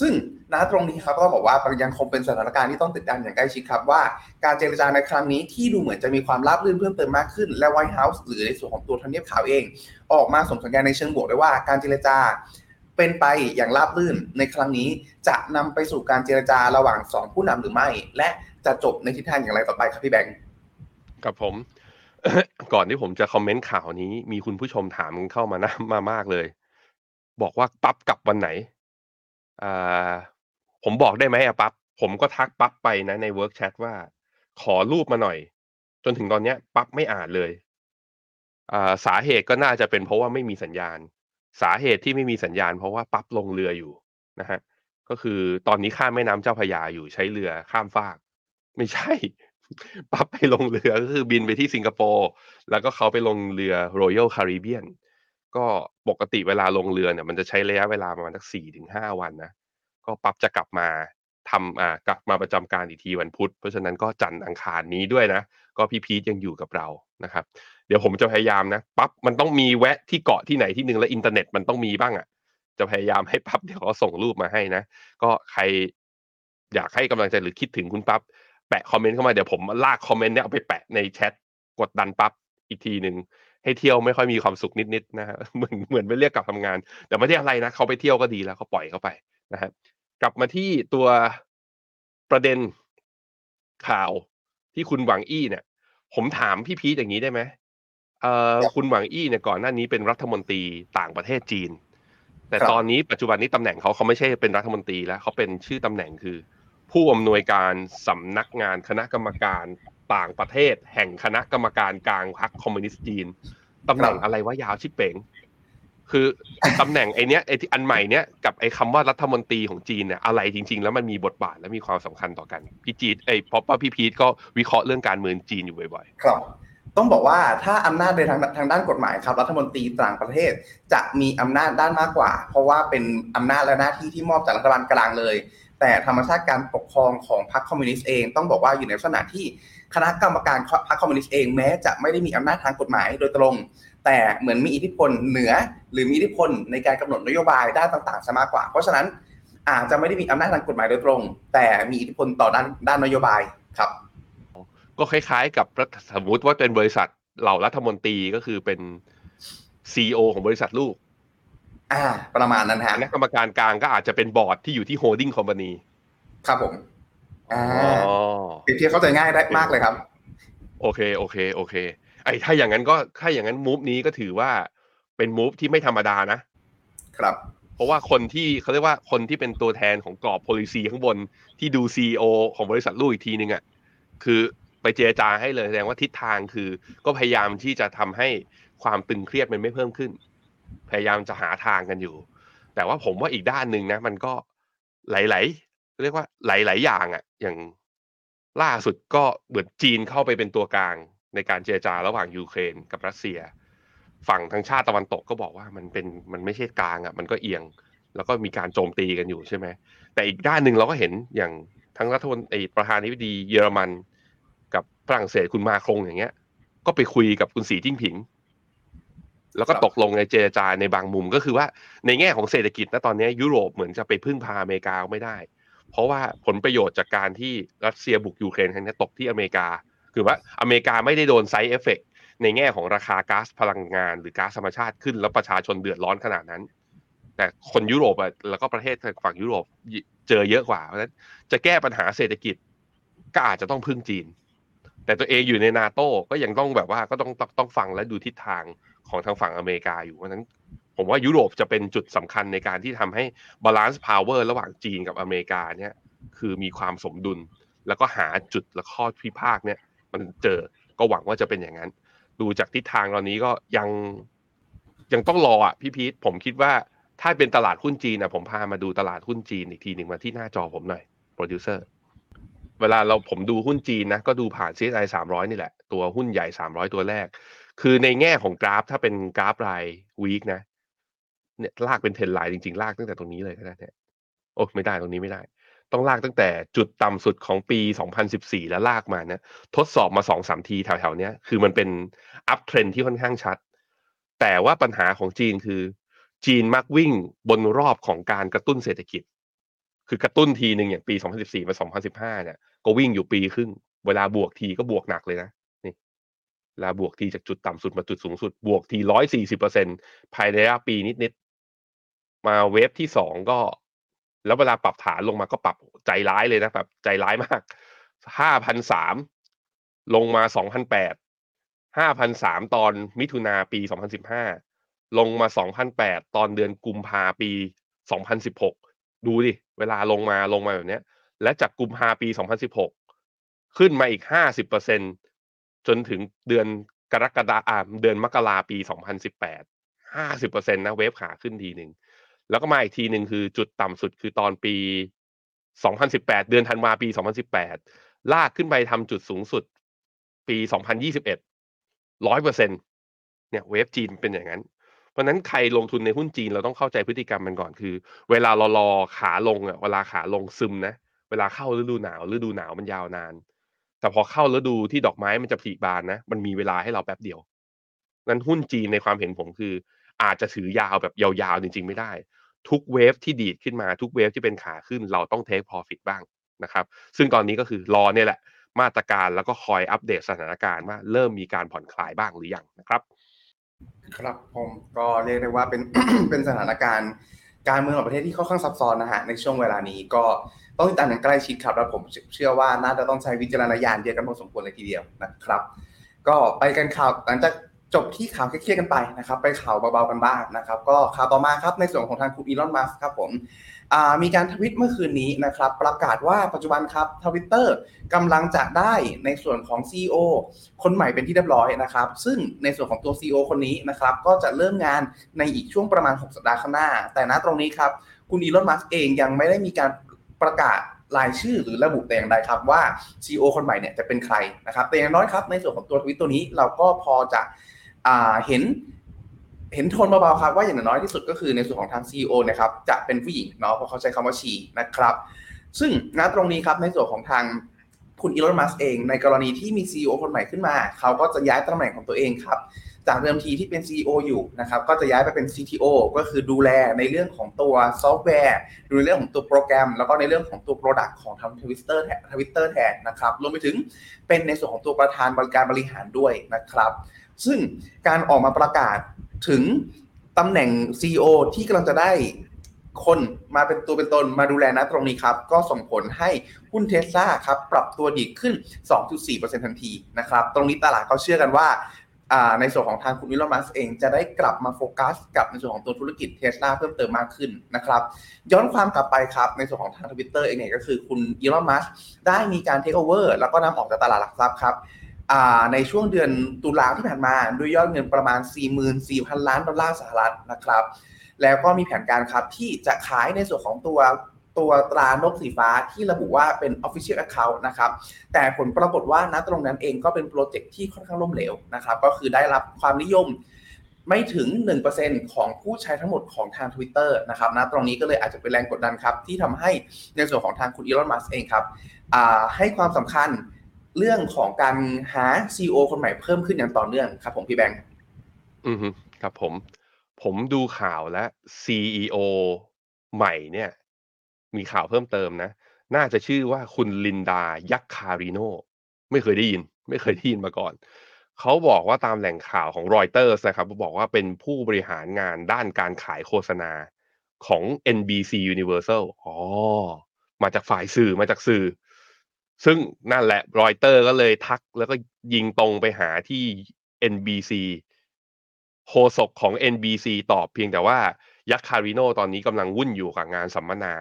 ซึ่งณตรงนี้ครับก็บอกว่ายังคงเป็นสถานการณ์ที่ต้องติดตามอย่างใกล้ชิดครับว่าการเจรจาในครั้งนี้ที่ดูเหมือนจะมีความราบรื่นเพิ่มเติมมากขึ้น และ White House หรือในส่วนของตัวทำเนียบขาวเอง ออกมาส่งสัญญาณในเชิงบวกได้ว่าการเจรจา เป็นไปอย่างราบรื่นในครั้งนี้จะนำไปสู่การเจรจาระหว่างสองผู้นำหรือไม่ และจะจบในทิศทางอย่างไรต่อไปครับพี่แบงค์ครับผม ก่อนที่ผมจะคอมเมนต์ข่าวนี้ มีคุณผู้ชมถามเข้ามานะมามากเลย บอกว่าปั๊บกลับวันไหนอ่าผมบอกได้ไหมอะปั๊บผมก็ทักปั๊บไปนะใน work chat ว่า ขอรูปมาหน่อย จนถึงตอนเนี้ยปั๊บไม่อ่านเลยอ่าสาเหตุก็น่าจะเป็นเพราะว่าไม่มีสัญญาณ สาเหตุที่ไม่มีสัญญาณ เพราะว่าปั๊บลงเรืออยู่นะฮะก็คือตอนนี้ข้ามแม่น้ำเจ้าพยาอยู่ใช้เรือข้ามฟาก ไม่ใช่ ปั๊บไปลงเรือก็คือบินไปที่สิงคโปร์แล้วก็เขาไปลงเรือ Royal Caribbean ก็ปกติเวลาลงเรือเนี่ย มันจะใช้ระยะเวลาประมาณสักสี่ถึงห้าวันนะก็ปั๊บจะกลับมาทำอ่ากลับมาประจำการอีกทีวันพุธ เพราะฉะนั้นก็จันทร์อังคารนี้ด้วยนะ ก็พี่พีทยังอยู่กับเรา นะครับเดี๋ยวผมจะพยายามนะปั๊บมันต้องมีแวะที่เกาะที่ไหนที่หนึ่งแล้วอินเทอร์เน็ตมันต้องมีบ้างอะ่ะ จะพยายามให้ปั๊บเดี๋ยวเขาส่งรูปมาให้นะ ก็ใครอยากให้กำลังใจหรือคิดถึงคุณปั๊บแปะคอมเมนต์เข้ามาเดี๋ยวผมลากคอมเมนต์เนี้ยเอาไปแปะในแชทกดดันปั๊บอีกทีหนึ่งให้เที่ยวไม่ค่อยมีความสุขนิดๆนะฮะเหมือนเหมือนไปเรียกกลับทำงาน แต่ไม่ได้อะไรนะเขาไปเที่ยวก็ดีแล้วเขาปล่อยเขาไปนะฮะกลับมาที่ตัวประเด็นข่าวที่คุณหวังอี้เนี่ย ผมถามพี่พีทอย่างนี้ได้ไหมเอ่อคุณหวังอี้เนี่ยก่อนหน้านี้เป็นรัฐมนตรีต่างประเทศจีน แต่ครับตอนนี้ปัจจุบันนี้ตำแหน่งเขาเขาไม่ใช่เป็นรัฐมนตรีแล้วเขาเป็นชื่อตำแหน่งคือ ผู้อำนวยการสำนักงานคณะกรรมการต่างประเทศ แห่งคณะกรรมการกลางพรรคคอมมิวนิสต์จีนตำแหน่งอะไรวะยาวชิบเป๋ง คือตำแหน่งไอเนี้ยไอที่อันใหม่เนี้ยกับไอคำว่ารัฐมนตรีของจีนเนี่ยอะไรจริง ๆ แล้วมันมีบทบาทและมีความสำคัญต่อกันพี่จีดไอพราะว่าพี่พีทก็วิเคราะห์เรื่องการเมืองจีนอยู่บ่อยๆ ครับ ต้องบอกว่าถ้าอำนาจในทางทางด้านกฎหมายครับ รัฐมนตรีต่างประเทศจะมีอำนาจด้านมากกว่า เพราะว่าเป็นอำนาจและหน้าที่ที่มอบจากรัฐบาลกลางเลย แต่ธรรมชาติการปกครองของพรรคคอมมิวนิสต์เอง ต้องบอกว่าอยู่ในลักษณะที่คณะกรรมการพรรคคอมมิวนิสต์เองแม้จะไม่ได้มีอำนาจทางกฎหมายโดยตรง แต่เหมือนมีอิทธิพลเหนือ หรือมีอิทธิพลในการกำหนดนโยบายด้านต่างๆซะมากกว่า เพราะฉะนั้นอาจจะไม่ได้มีอำนาจทางกฎหมายโดยตรง แต่มีอิทธิพลต่อด้านด้านนโยบายครับๆก็คล้ายๆกับรัฐสมมติว่าเป็นบริษัทเหล่ารัฐมนตรีก็คือเป็น CEO ของบริษัทลูก อ่า ประมาณนั้นฮะคณะกรรมการกลางก็อาจจะเป็นบอร์ดที่อยู่ที่ holding companyครับผมอ่าอ๋อเปรียบเทียบเข้าใจง่ายได้มากเลยครับ โอเค โอเค โอเค ไอ้ถ้าอย่างนั้นก็ถ้าอย่างนั้นมูฟนี้ก็ถือว่าเป็นมูฟที่ไม่ธรรมดานะ ครับ เพราะว่าคนที่เขาเรียกว่าคนที่เป็นตัวแทนของกรอบ policy ข้างบนที่ดู CEO ของบริษัทลูกอีกทีนึงอะคือไปเจรจาให้เลยแสดงว่าทิศทางคือ ก็พยายามที่จะทำให้ความตึงเครียดมันไม่เพิ่มขึ้น พยายามจะหาทางกันอยู่ แต่ว่าผมว่าอีกด้านหนึ่งนะ มันก็หลายๆเรียกว่าหลายๆอย่างอะ อย่างล่าสุดก็เหมือนจีนเข้าไปเป็นตัวกลาง ในการเจรจาระหว่างยูเครนกับรัสเซีย ฝั่งทางชาติตะวันตกก็บอกว่ามันเป็นมันไม่ใช่กลางอะมันก็เอียง แล้วก็มีการโจมตีกันอยู่ใช่ไหมแต่อีกด้านหนึ่งเราก็เห็นอย่างทั้งรัฐมนตรีประธานาธิบดีเยอรมัน กับฝรั่งเศสคุณมาครงอย่างเงี้ย ก็ไปคุยกับคุณสีจิ้งผิง แล้วก็ตกลงในเจรจาในบางมุมก็คือว่าในแง่ของเศรษฐกิจนะตอนนี้ยุโรปเหมือนจะไปพึ่งพาอเมริกาไม่ได้ เพราะว่าผลประโยชน์จากการที่รัสเซียบุกยูเครนครั้งนี้ตกที่อเมริกา คือว่าอเมริกาไม่ได้โดนไซ d ์เอฟเฟกในแง่ของราคาก๊าซพลังงานหรือก๊าซธรรมชาติขึ้น แล้วประชาชนเดือดร้อนขนาดนั้น แต่คนยุโรปอะแล้วก็ประเทศฝั่งยุโรปเจอเยอะกว่า เพราะฉะนั้นจะแก้ปัญหาเศรษฐกิจก็อาจจะต้องพึ่งจีน แต่ตัวเองอยู่ในนาโต้ก็ยังต้องแบบว่าก็ต้องต้องฟังและดูทิศทางของทางฝั่งอเมริกาอยู่เพราะฉะนั้นผมว่ายุโรปจะเป็นจุดสำคัญในการที่ทำให้ balance power ระหว่างจีนกับอเมริกาเนี่ยคือมีความสมดุล แล้วก็หาจุดและข้อพิพาทเนี่ย มันเจอก็หวังว่าจะเป็นอย่างนั้น ดูจากทิศทางตอนนี้ก็ยังยังต้องรออะพี่พีทผมคิดว่าถ้าเป็นตลาดหุ้นจีนอะผมพามาดูตลาดหุ้นจีนอีกทีหนึ่งมาที่หน้าจอผมหน่อยโปรดิวเซอร์เวลาเราผมดูหุ้นจีนนะก็ดูผ่าน CSI 300 นี่แหละ ตัวหุ้นใหญ่ 300 ตัวแรก คือในแง่ของกราฟถ้าเป็นกราฟราย week นะเนี่ยลากเป็น trend line จริงๆ ลากตั้งแต่ตรงนี้เลยก็ได้เนี่ยโอ้ไม่ได้ตรงนี้ไม่ได้ ต้องลากตั้งแต่จุดต่ำสุดของปี 2014 แล้วลากมานะทดสอบมาสองสามทีแถวๆเนี้ยคือมันเป็น uptrend ที่ค่อนข้างชัด แต่ว่าปัญหาของจีนคือ จีนมักวิ่งบนรอบของการกระตุ้นเศรษฐกิจ คือกระตุ้นทีหนึ่งอย่างปี 2014 มา 2015 เนี่ย ก็วิ่งอยู่ปีครึ่ง เวลาบวกทีก็บวกหนักเลยนะนี่เวลาบวกทีจากจุดต่ำสุดมาจุดสูงสุด บวกทีร้อยสี่สิบเปอร์เซ็นภายในระยะปีนิดๆมาเวฟที่สองก็ แล้วเวลาปรับฐานลงมาก็ปรับใจร้ายเลยนะแบบใจร้ายมากห้าพันสามลงมาสองพันแปดห้าพันสามตอนมิถุนาปีสองพันสิบห้าลงมาสองพันแปดตอนเดือนกุมภาปีสองพันสิบหกดูดิ เวลาลงมาลงมาแบบเนี้ย และจากกุมภาปีสองพันสิบหกขึ้นมาอีกห้าสิบเปอร์เซ็นจนถึงเดือนกรกฎาคมเดือนมกราปีสองพันสิบแปดห้าสิบเปอร์เซ็นนะเวฟขาขึ้นทีหนึ่ง แล้วก็มาอีกทีหนึ่งคือจุดต่ำสุดคือตอนปี 2018 เดือนธันวาปี 2018 ลากขึ้นไปทำจุดสูงสุด ปี 2021ร้อยเปอร์เซ็นเนี่ยเวฟจีนเป็นอย่างนั้น เพราะนั้นใครลงทุนในหุ้นจีนเราต้องเข้าใจพฤติกรรมมันก่อนคือ เวลาเรารอขาลงอะเวลาขาลงซึมนะ เวลาเข้าฤดูหนาวฤดูหนาวมันยาวนาน แต่พอเข้าฤดูที่ดอกไม้มันจะผลิบานนะ มันมีเวลาให้เราแป๊บเดียวงั้นหุ้นจีนในความเห็นผมคือ อาจจะถือยาวแบบยาวๆจริง ๆ ไม่ได้ ทุกเวฟที่ดีดขึ้นมาทุกเวฟที่เป็นขาขึ้น เราต้องเทค profit บ้างนะครับ ซึ่งตอนนี้ก็คือรอเนี่ยแหละ มาตรการแล้วก็คอยอัปเดตสถานการณ์ว่าเริ่มมีการผ่อนคลายบ้างหรือยังนะครับ ครับผมก็เรียกได้ว่าเป็นเป็นสถานการณ์การเมืองของประเทศที่ค่อนข้างซับซ้อนนะฮะในช่วงเวลานี้ก็ต้องติดตามอย่างใกล้ชิดครับ แล้วผมเชื่อว่าน่าจะต้องใช้วิจารณญาณเยอะกันพอสมควรเลยทีเดียวนะครับ ก็ไปกันข่าวหลังจาก จบที่ข่าวเครียดๆกันไปนะครับ ไปข่าวเบาๆกันบ้างนะครับ ก็ข่าวต่อมาครับในส่วนของทางคุณอีลอนมัสครับผมมีการทวิตเมื่อคืนนี้นะครับ ประกาศว่าปัจจุบันครับทวิตเตอร์กำลังจะได้ในส่วนของ CEO คนใหม่เป็นที่เรียบร้อยนะครับ ซึ่งในส่วนของตัว CEO คนนี้นะครับ ก็จะเริ่มงานในอีกช่วงประมาณ 6 สัปดาห์ข้างหน้า แต่ณตรงนี้ครับ คุณอีลอนมัสเองยังไม่ได้มีการประกาศรายชื่อหรือระบุแต่อย่างใดครับว่า CEO คนใหม่เนี่ยจะเป็นใครนะครับแต่อย่างน้อยครับในส่วนของตัวทวิตตัวนี้เราก็พอจะ เห็นเห็นโทนเบาๆครับว่าอย่างน้อยที่สุดก็คือในส่วนของทาง CEO นะครับจะเป็นผู้หญิงเนาะเพราะเขาใช้คำว่า she นะครับ ซึ่งณตรงนี้ครับในส่วนของทางคุณอีลอนมัสก์เองในกรณีที่มี CEO คนใหม่ขึ้นมา เขาก็จะย้ายตำแหน่งของตัวเองครับ จากเดิมทีที่เป็น CEO อยู่นะครับก็จะย้ายไปเป็น CTO ก็คือดูแลในเรื่องของตัวซอฟต์แวร์ดูในเรื่องของตัวโปรแกรม แล้วก็ในเรื่องของตัว Product ของทางทวิตเตอร์แทนทวิตเตอร์แทนนะครับรวมไปถึงเป็นในส่วนของตัวประธานบริการบริหารด้วยนะครับ ซึ่งการออกมาประกาศถึงตำแหน่ง CEO ที่กำลังจะได้คนมาเป็นตัวเป็นตนมาดูแลนะตรงนี้ครับ ก็ส่งผลให้หุ้นเทสลาครับ ปรับตัวดีขึ้น 2.4%ทันทีนะครับ ตรงนี้ตลาดเขาเชื่อกันว่า ในส่วนของทางคุณอีลอน มัสก์เองจะได้กลับมาโฟกัส กับในส่วนของตัวธุรกิจเทสลาเพิ่มเติมมากขึ้นนะครับ ย้อนความกลับไปครับ ในส่วนของทางทวิตเตอร์เองเนี่ยก็คือคุณอีลอนมัสก์ได้มีการเทคโอเวอร์แล้วก็นำออกจากตลาดหลักทรัพย์ครับ ในช่วงเดือนตุลาที่ผ่านมาด้วยยอดเงินประมาณ 44,000 ล้านดอลลาร์สหรัฐนะครับ แล้วก็มีแผนการครับที่จะขายในส่วนของตัวตัวตรานกสีฟ้าที่ระบุว่าเป็น Official Account นะครับ แต่ผลปรากฏว่าณตรงนั้นเองก็เป็นโปรเจกต์ที่ค่อนข้างล้มเหลวนะครับ ก็คือได้รับความนิยมไม่ถึง 1%ของผู้ใช้ทั้งหมดของทาง Twitter นะครับณตรงนี้ก็เลยอาจจะเป็นแรงกดดันครับ ที่ทำให้ในส่วนของทางคุณอีลอน มัสเองครับให้ความสำคัญ เรื่องของการหา CEO คนใหม่เพิ่มขึ้นอย่างต่อเนื่องครับ ผมพี่แบงค์อือฮึครับผม ผมดูข่าวและ CEO ใหม่เนี่ย มีข่าวเพิ่มเติมนะ น่าจะชื่อว่าคุณลินดายักคาริโนไม่เคยได้ยิน ไม่เคยได้ยินมาก่อน เขาบอกว่าตามแหล่งข่าวของรอยเตอร์สนะครับบอกว่าเป็นผู้บริหารงานด้านการขายโฆษณาของ NBC Universal อ๋อ มาจากฝ่ายสื่อมาจากสื่อ ซึ่งนั่นแหละรอยเตอร์ก็เลยทักแล้วก็ยิงตรงไปหาที่ NBC โฆษกของ NBC ตอบเพียงแต่ว่ายักษ์คาริโนตอนนี้กำลังวุ่นอยู่กับงานสัมมนา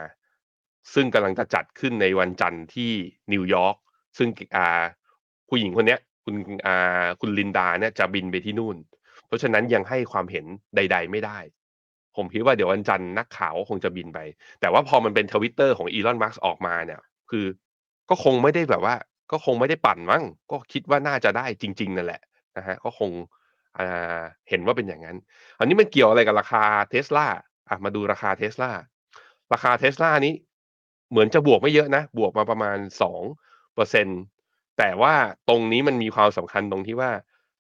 ซึ่งกำลังจะจัดขึ้นในวันจันทร์ที่นิวยอร์กซึ่งอาผู้หญิงคนนี้คุณอาคุณลินดาเนี่ยจะบินไปที่นู่น เพราะฉะนั้นยังให้ความเห็นใด ๆ ไม่ได้ ผมคิดว่าเดี๋ยววันจันทร์นักข่าวคงจะบินไป แต่ว่าพอมันเป็นทวิตเตอร์ของอีลอนมัสก์ออกมาเนี่ย คือ ก็คงไม่ได้แบบว่า ก็คงไม่ได้ปั่นมั้งก็คิดว่าน่าจะได้จริง ๆ นั่นแหละนะฮะก็คงเห็นว่าเป็นอย่างนั้น อันนี้มันเกี่ยวอะไรกับราคาเทสลาอะมาดูราคาเทสลาราคาเทสลานี้ เหมือนจะบวกไม่เยอะนะ บวกมาประมาณสองเปอร์เซ็นต์แต่ว่าตรงนี้มันมีความสำคัญตรงที่ว่า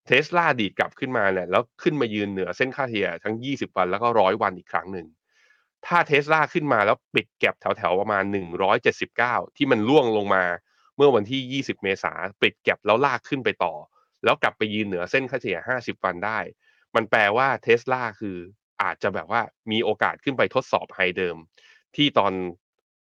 เทสลาดีดกลับขึ้นมาเนี่ยแล้วขึ้นมายืนเหนือเส้นค่าเฉลี่ยทั้ง 20 วันแล้วก็ร้อยวันอีกครั้งหนึ่ง ถ้าเทสลาขึ้นมาแล้วปิดแก็บแถวๆประมาณ 179 ที่มันล่วงลงมาเมื่อวันที่ 20 เมษาปิดแก็บแล้วลากขึ้นไปต่อ แล้วกลับไปยืนเหนือเส้นค่าเฉลี่ย 50 วันได้ มันแปลว่าเทสลาคืออาจจะแบบว่ามีโอกาสขึ้นไปทดสอบไฮเดิม ที่ตอน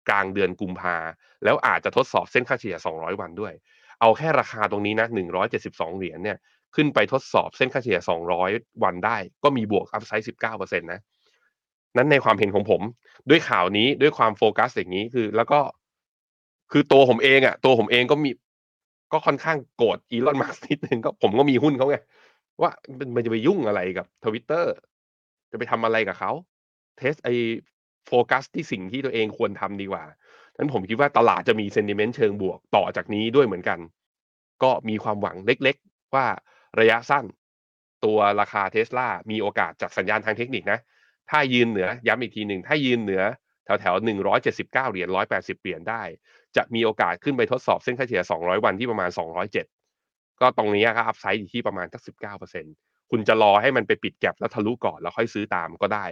กลางเดือนกุมภาแล้วอาจจะทดสอบเส้นค่าเฉลี่ย 200 วันด้วย เอาแค่ราคาตรงนี้นะ 172 เหรียญเนี่ยขึ้นไปทดสอบเส้นค่าเฉลี่ย 200 วันได้ ก็มีบวกอัพไซด์19%นะ นั้นในความเห็นของผม ด้วยข่าวนี้ด้วยความโฟกัสอย่างนี้คือ แล้วก็คือตัวผมเองอะ่ะ ตัวผมเองก็มีก็ค่อนข้างโกรธอีลอนมัสนิดนึงก็ผมก็มีหุ้นเขาไงว่ามันจะไปยุ่งอะไรกับทวิตเตอร์จะไปทำอะไรกับเขาเทสลาโฟกัสที่สิ่งที่ตัวเองควรทำดีกว่านั้นผมคิดว่าตลาดจะมี sentiment เชิงบวกต่อจากนี้ด้วยเหมือนกัน ก็มีความหวังเล็กๆ ว่าระยะสั้น ตัวราคาเทสลามีโอกาสจากสัญญาณทางเทคนิคนะ ถ้ายืนเหนือย้ำอีกทีหนึ่งถ้ายืนเหนือแถวแถวหนึ่งร้อยเจ็ดสิบเก้าเหรียญร้อยแปดสิบเหรียญได้ จะมีโอกาสขึ้นไปทดสอบเส้นค่าเฉลี่ยสองร้อยวันที่ประมาณสองร้อยเจ็ดก็ตรงนี้ก็ upside อยู่ที่ประมาณสักสิบเก้าเปอร์เซ็นต์คุณจะรอให้มันไปปิด gap แล้วทะลุก่อนแล้วค่อยซื้อตามก็ได้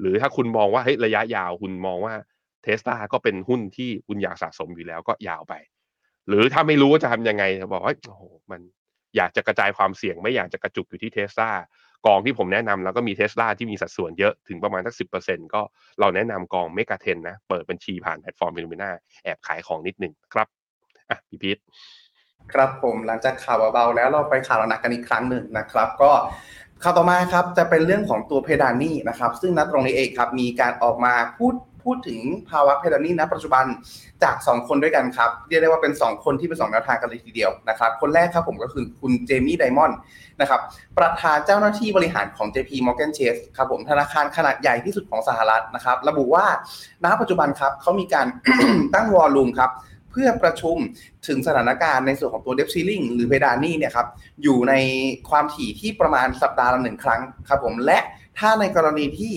หรือถ้าคุณมองว่าเฮ้ยระยะยาวคุณมองว่าเทสลาก็เป็นหุ้นที่คุณอยากสะสมอยู่แล้วก็ยาวไป หรือถ้าไม่รู้ว่าจะทำยังไงบอกว่าโอ้โหมันอยากจะกระจายความเสี่ยงไม่อยากจะกระจุกอยู่ที่เทสลา กองที่ผมแนะนำแล้วก็มีเทสลาที่มีสัดส่วนเยอะถึงประมาณสักสิบก็เราแนะนำกอง MEGA10นะเปิดบัญชีผ่านแพลตฟอร์ม FINNOMENA แอบขายของนิดหนึ่งครับอะพี่พีทครับผมหลังจากข่าวเบาๆแล้วเราไปข่าวหนักกันอีกครั้งหนึ่งนะครับ ก็ข่าวต่อมาครับจะเป็นเรื่องของตัวเพดานนี่นะครับ ซึ่งณตรงนี้เองครับมีการออกมาพูด พูดถึงภาวะเพดานนี่ณปัจจุบันจาก 2 คนด้วยกันครับ เรียกได้ว่าเป็น 2 คนที่เป็น2แนวทางกันเลยทีเดียวนะครับ คนแรกครับผมก็คือคุณเจมี่ไดมอนด์นะครับประธานเจ้าหน้าที่บริหารของ JP Morgan Chase ครับผมธนาคารขนาดใหญ่ที่สุดของสหรัฐนะครับ ระบุว่าณปัจจุบันครับเขามีการตั้ง war room ครับเพื่อประชุมถึงสถานการณ์ในส่วนของตัว debt ceiling หรือเพดานหนี้เนี่ยครับอยู่ในความถี่ที่ประมาณสัปดาห์ละหนึ่งครั้งครับผมและถ้าในกรณีที่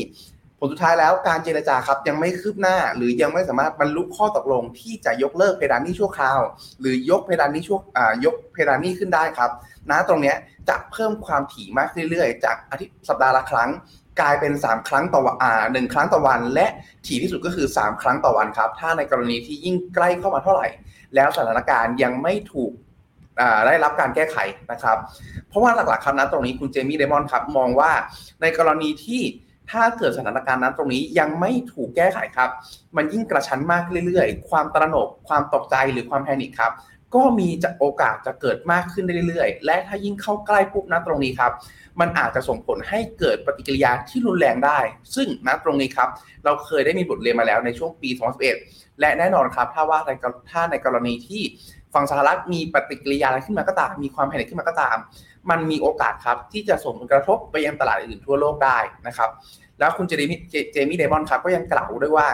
ผลสุดท้ายแล้วการเจรจาครับยังไม่คืบหน้า หรือยังไม่สามารถบรรลุข้อตกลงที่จะยกเลิกเพดานหนี้ชั่วคราว หรือยกเพดานหนี้ชั่วอ่ายกเพดานหนี้ขึ้นได้ครับณตรงนี้จะเพิ่มความถี่มากเรื่อยๆ จากอาทิตย์สัปดาห์ละครั้ง กลายเป็น 3 ครั้งต่อวันหนึ่งครั้งต่อวัน และถี่ที่สุดก็คือ 3 ครั้งต่อวันครับ ถ้าในกรณีที่ยิ่งใกล้เข้ามาเท่าไหร่ แล้วสถานการณ์ยังไม่ถูกได้รับการแก้ไขนะครับ เพราะว่าหลักๆครับนะตรงนี้คุณเจมี่เดมอนครับมองว่าในกรณีที่ ถ้าเกิดสถานการณ์นั้นตรงนี้ยังไม่ถูกแก้ไขครับ มันยิ่งกระชั้นมากเรื่อยๆ ความตระหนก ความตกใจหรือความแพนิคครับ ก็มีจะโอกาสจะเกิดมากขึ้นเรื่อยๆ และถ้ายิ่งเข้าใกล้ปุ๊บนะตรงนี้ครับ มันอาจจะส่งผลให้เกิดปฏิกิริยาที่รุนแรงได้ ซึ่งณตรงนี้ครับ เราเคยได้มีบทเรียนมาแล้วในช่วงปี 2011 และแน่นอนครับถ้าว่าในถ้าในกรณีที่ฝั่งสหรัฐมีปฏิกิริยาอะไรขึ้นมาก็ตาม มีความแพนิคขึ้นมาก็ตาม มันมีโอกาสครับที่จะส่งผลกระทบไปยังตลาดอื่นทั่วโลกได้นะครับ แล้วคุณเจมี่เจมี่เดมอนครับก็ยังกล่าวด้วยว่า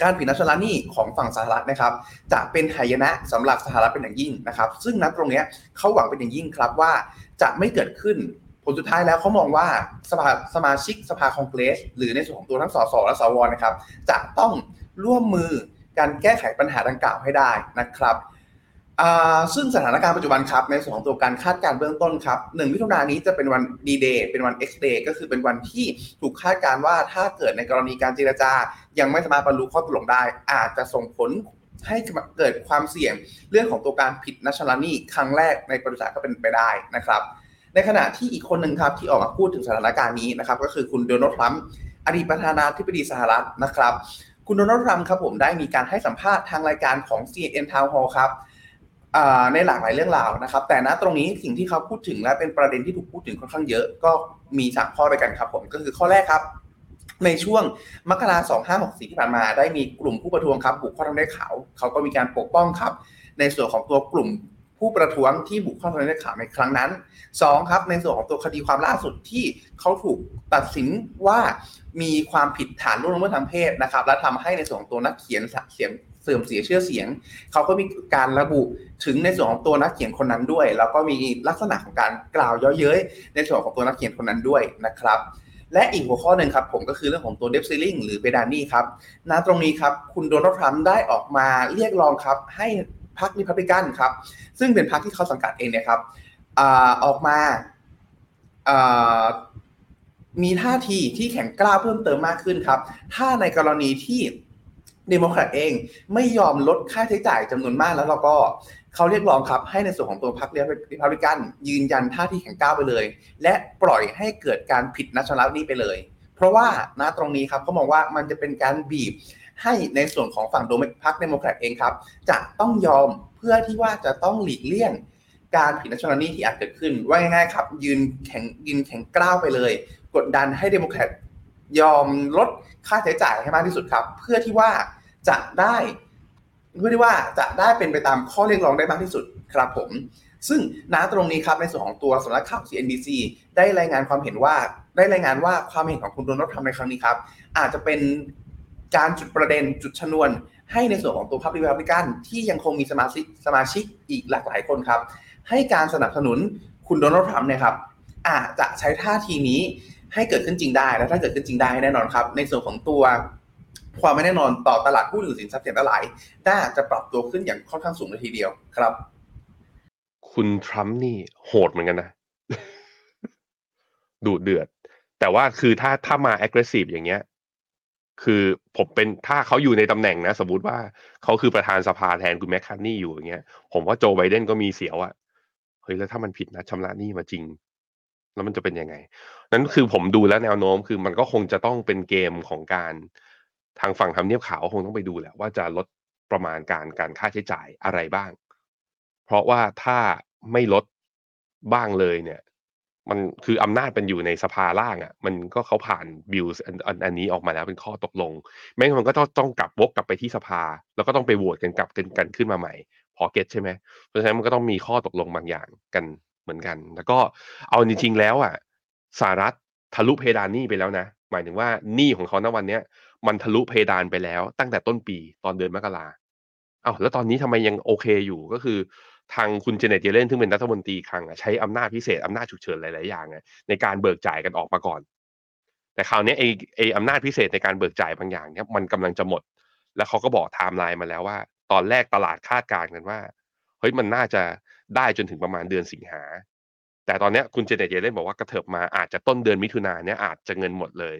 การผิดนัดชำระหนี้ของฝั่งสหรัฐนะครับจะเป็นหายนะสำหรับสหรัฐเป็นอย่างยิ่งนะครับ ซึ่งนัดตรงนี้เขาหวังเป็นอย่างยิ่งครับว่าจะไม่เกิดขึ้นผลสุดท้ายแล้วเขามองว่าสภาสมาชิกสภาคองเกรส หรือในส่วนของตัวทั้งสสและสวนะครับ จะต้องร่วมมือการแก้ไขปัญหาดังกล่าวให้ได้นะครับ ซึ่งสถานการณ์ปัจจุบันครับ ในส่วนของตัวการคาดการเบื้องต้นครับหนึ่งมิถุนายนนี้จะเป็นวันดีเดย์เป็นวัน X day ก็คือเป็นวันที่ถูกคาดการว่าถ้าเกิดในกรณีการเจรจา ยังไม่สามารถบรรลุข้อตกลงได้ อาจจะส่งผลให้เกิดความเสี่ยงเรื่องของตัวการผิดนัชลานีครั้งแรกในประวัติศาสตร์ก็เป็นไปได้นะครับ ในขณะที่อีกคนหนึ่งครับที่ออกมาพูดถึงสถานการณ์นี้นะครับ ก็คือคุณโดนัลด์ทรัมป์อดีตประธานาธิบดีสหรัฐนะครับ คุณโดนัลด์ทรัมป์ครับผมได้มีการให้สัมภาษณ์ทางรายการของ CNN Town Hall ครับ ในหลากหลายเรื่องราวนะครับ แต่ณตรงนี้สิ่งที่เขาพูดถึงและเป็นประเด็นที่ถูกพูดถึงค่อนข้างเยอะก็มีสามข้อด้วยกันครับผมก็คือข้อแรกครับ ในช่วงมกราสองห้าหกสี่ที่ผ่านมาได้มีกลุ่มผู้ประท้วงครับบุกเข้าทำได้ขาวเขาก็มีการปกป้องครับ ในส่วนของตัวกลุ่มผู้ประท้วงที่บุกเข้าทำได้ขาวในครั้งนั้น2ครับ ในส่วนของตัวคดีความล่าสุดที่เขาถูกตัดสินว่ามีความผิดฐานล่วงละเมิดทางเพศนะครับ และทำให้ในส่วนของตัวนักเขียนเสียง เสื่อมเสียชื่อเสียง เขาก็มีการระบุถึงในส่วนของตัวนักเขียนคนนั้นด้วย แล้วก็มีลักษณะของการกล่าวเย้ยเย้ยในส่วนของตัวนักเขียนคนนั้นด้วยนะครับ และอีกหัวข้อหนึ่งครับผมก็คือเรื่องของตัว debt ceiling หรือเพดานหนี้ครับณตรงนี้ครับคุณโดนัลด์ทรัมป์ได้ออกมาเรียกร้องครับให้พรรคริพับลิกันครับ ซึ่งเป็นพรรคที่เขาสังกัดเองเนี่ยครับออกมามีท่าทีที่แข็งกร้าวเพิ่มเติมมากขึ้นครับ ถ้าในกรณีที่ เดโมแครตเองไม่ยอมลดค่าใช้จ่ายจำนวนมากแล้วเราก็เขาเรียกร้องครับให้ในส่วนของตัวพรรครีพับลิกันยืนยันท่าทีแข็งกร้าวไปเลย และปล่อยให้เกิดการผิดนัดชำระหนี้ไปเลย เพราะว่าณตรงนี้ครับเขามองว่ามันจะเป็นการบีบให้ในส่วนของฝั่งโดมพรรคเดโมแครตเองครับจะต้องยอมเพื่อที่ว่าจะต้องหลีกเลี่ยงการผิดนัดชำระหนี้ที่อาจเกิดขึ้น ว่าง่ายๆครับ ยืนแข็งยืนแข็งกร้าวไปเลย กดดันให้เดโมแครตยอมลดค่าใช้จ่ายให้มากที่สุดครับ เพื่อที่ว่า จะได้เพื่อที่ว่าจะได้เป็นไปตามข้อเรียกร้องได้มากที่สุดครับผม ซึ่งณตรงนี้ครับในส่วนของตัวสำนักข่าว CNBC ได้รายงานความเห็นว่าได้รายงานว่าความเห็นของคุณโดนัลด์ทรัมป์ในครั้งนี้ครับ อาจจะเป็นการจุดประเด็นจุดชนวน ให้ในส่วนของตัวพรรครีพับลิกันที่ยังคงมีสมาชิกสมาชิกอีกหลากหลายคนครับ ให้การสนับสนุนคุณโดนัลด์ทรัมป์เนี่ยครับ อาจจะใช้ท่าทีนี้ให้เกิดขึ้นจริงได้และถ้าเกิดขึ้นจริงได้แน่นอนครับ ในส่วนของตัว ความไม่แน่นอนต่อตลาดหุ้นหรือสินทรัพย์เสี่ยงทั้งหลายน่าจะปรับตัวขึ้นอย่างค่อนข้างสูงเลยทีเดียวครับ คุณทรัมป์นี่โหดเหมือนกันนะ ดูเดือด แต่ว่าคือถ้าถ้ามา aggressive อย่างเงี้ย คือผมเป็นถ้าเขาอยู่ในตำแหน่งนะ สมมติว่าเขาคือประธานสภาแทนคุณแมคคานนี่อยู่อย่างเงี้ย ผมว่าโจไบเดนก็มีเสียวอะเฮ้ยแล้วถ้ามันผิดนะชำระหนี้มาจริงแล้วมันจะเป็นยังไง นั้นคือผมดูแล้วแนวโน้มคือมันก็คงจะต้องเป็นเกมของการ ทางฝั่งทำเนียบขาวคงต้องไปดูแหละว่าจะลดประมาณการการค่าใช้จ่ายอะไรบ้าง เพราะว่าถ้าไม่ลดบ้างเลยเนี่ย มันคืออำนาจเป็นอยู่ในสภาล่างอะ่ะ มันก็เขาผ่านบิลอันอันอันนี้ออกมาแล้วเป็นข้อตกลง แม้มันก็ต้องต้องกลับวกกลับไปที่สภา แล้วก็ต้องไปโหวตกันกลับกันกันขึ้นมาใหม่พอเก็ตใช่ไหมเพราะฉะนั้นมันก็ต้องมีข้อตกลงบางอย่างกันเหมือนกัน แล้วก็เอาจริงๆแล้วอะสหรัฐทะลุเพดานหนี้ไปแล้วนะ หมายถึงว่าหนี้ของเขาณวันเนี้ย มันทะลุเพดานไปแล้วตั้งแต่ต้นปีตอนเดือนมกราอ้าวแล้วตอนนี้ทำไมยังโอเคอยู่ก็คือทางคุณเจเนตเยเลนซึ่งเป็นรัฐมนตรีคลังใช้อำนาจพิเศษอำนาจฉุกเฉินหลาย ๆ อย่างในการเบิกจ่ายกันออกมาก่อน แต่คราวนี้ไอ้ไอ้อำนาจพิเศษในการเบิกจ่ายบางอย่างเนี่ยมันกำลังจะหมด แล้วเขาก็บอกไทม์ไลน์มาแล้วว่า ตอนแรกตลาดคาดการณ์กันว่าเฮ้ยมันน่าจะได้จนถึงประมาณเดือนสิงหา แต่ตอนนี้คุณเจเนตเยเลนบอกว่ากระเถิบมาอาจจะต้นเดือนมิถุนาเนี่ยอาจจะเงินหมดเลย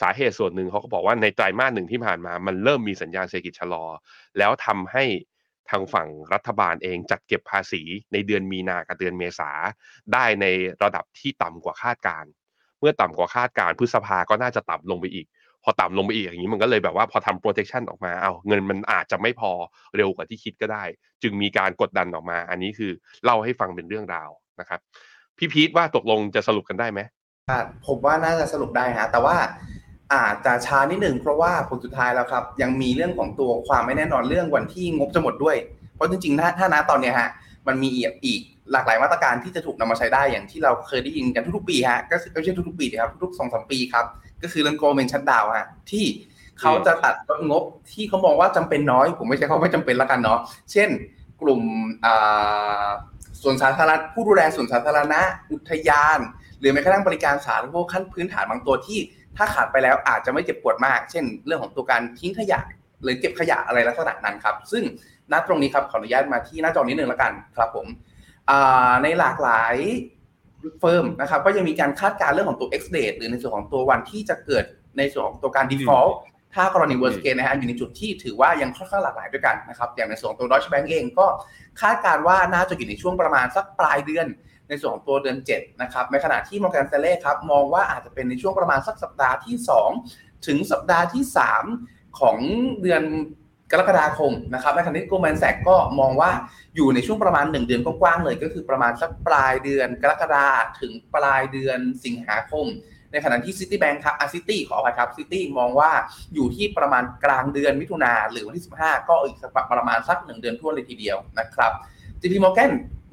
สาเหตุส่วนหนึ่งเขาก็บอกว่าในไตรมาสหนึ่งที่ผ่านมา มันเริ่มมีสัญญาณเศรษฐกิจชะลอ แล้วทำให้ทางฝั่งรัฐบาลเองจัดเก็บภาษีในเดือนมีนากับเดือนเมษาได้ในระดับที่ต่ำกว่าคาดการ เมื่อต่ำกว่าคาดการพฤษภาก็น่าจะต่ำลงไปอีก พอต่ำลงไปอีกอย่างนี้มันก็เลยแบบว่าพอทำ protection ออกมาเอาเงินมันอาจจะไม่พอเร็วกว่าที่คิดก็ได้ จึงมีการกดดันออกมา อันนี้คือเล่าให้ฟังเป็นเรื่องราวนะครับพี่พีทว่าตกลงจะสรุปกันได้ไหมผมว่าน่าจะสรุปได้ฮะแต่ว่า อาจจะช้านิดหนึ่งเพราะว่าผลสุดท้ายแล้วครับ ยังมีเรื่องของตัวความไม่แน่นอนเรื่องวันที่งบจะหมดด้วย เพราะจริงๆ ถ้าถ้านะตอนนี้ฮะมันมีอีกหลากหลายมาตรการที่จะถูกนำมาใช้ได้อย่างที่เราเคยได้ยินกันทุกๆปีฮะก็ไม่ใช่ทุกๆปีนะครับทุกๆสองสามปีครับก็คือเรื่องโกลเมนชัดดาวฮะที่เขาจะตัดงบที่เขามองว่าจำเป็นน้อย ผมไม่ใช่เขาไม่จำเป็นละกันเนาะเช่น กลุ่มส่วนสาธารณะผู้ดูแลส่วนสาธารณะอุทยาน หรือแม้กระทั่งบริการสาธารณูปขั้นพื้นฐานบางตัวที่ ถ้าขาดไปแล้วอาจจะไม่เจ็บปวดมาก เช่น เรื่องของตัวการทิ้งขยะ หรือเก็บขยะอะไรลักษณะนั้นครับ ซึ่งณตรงนี้ครับขออนุญาตมาที่หน้าจอนิดนึงแล้วกันครับผมในหลากหลายfirm นะครับก็ยังมีการคาดการณ์เรื่องของตัว X date หรือในส่วนของตัววันที่จะเกิดในส่วนของตัวการ default ถ้ากรณี worst case นะฮะอยู่ในจุดที่ถือว่ายังค่อนข้างหลากหลายด้วยกันนะครับอย่างในส่วนของตัว Deutsche Bank เองก็คาดการณ์ว่าน่าจะอยู่ในช่วงประมาณสักปลายเดือน ในส่วนของตัวเดือน7นะครับในขณะที่ Morgan Stanley ครับมองว่าอาจจะเป็นในช่วงประมาณสักสัปดาห์ที่ 2 ถึงสัปดาห์ที่ 3 ของเดือนกรกฎาคมนะครับในขณะที่ Goldman Sachs ก็มองว่าอยู่ในช่วงประมาณ 1 เดือนกว้างๆเลย ก็คือประมาณสักปลายเดือนกรกฎาถึงปลายเดือนสิงหาคม ในขณะที่ Citibank ครับอ่า Citi ขออภัยครับ Citi มองว่าอยู่ที่ประมาณกลางเดือนมิถุนาหรือวันที่ 15 ก็อีกประมาณสัก 1 เดือนถ้วนเลยทีเดียวนะครับ JP Morgan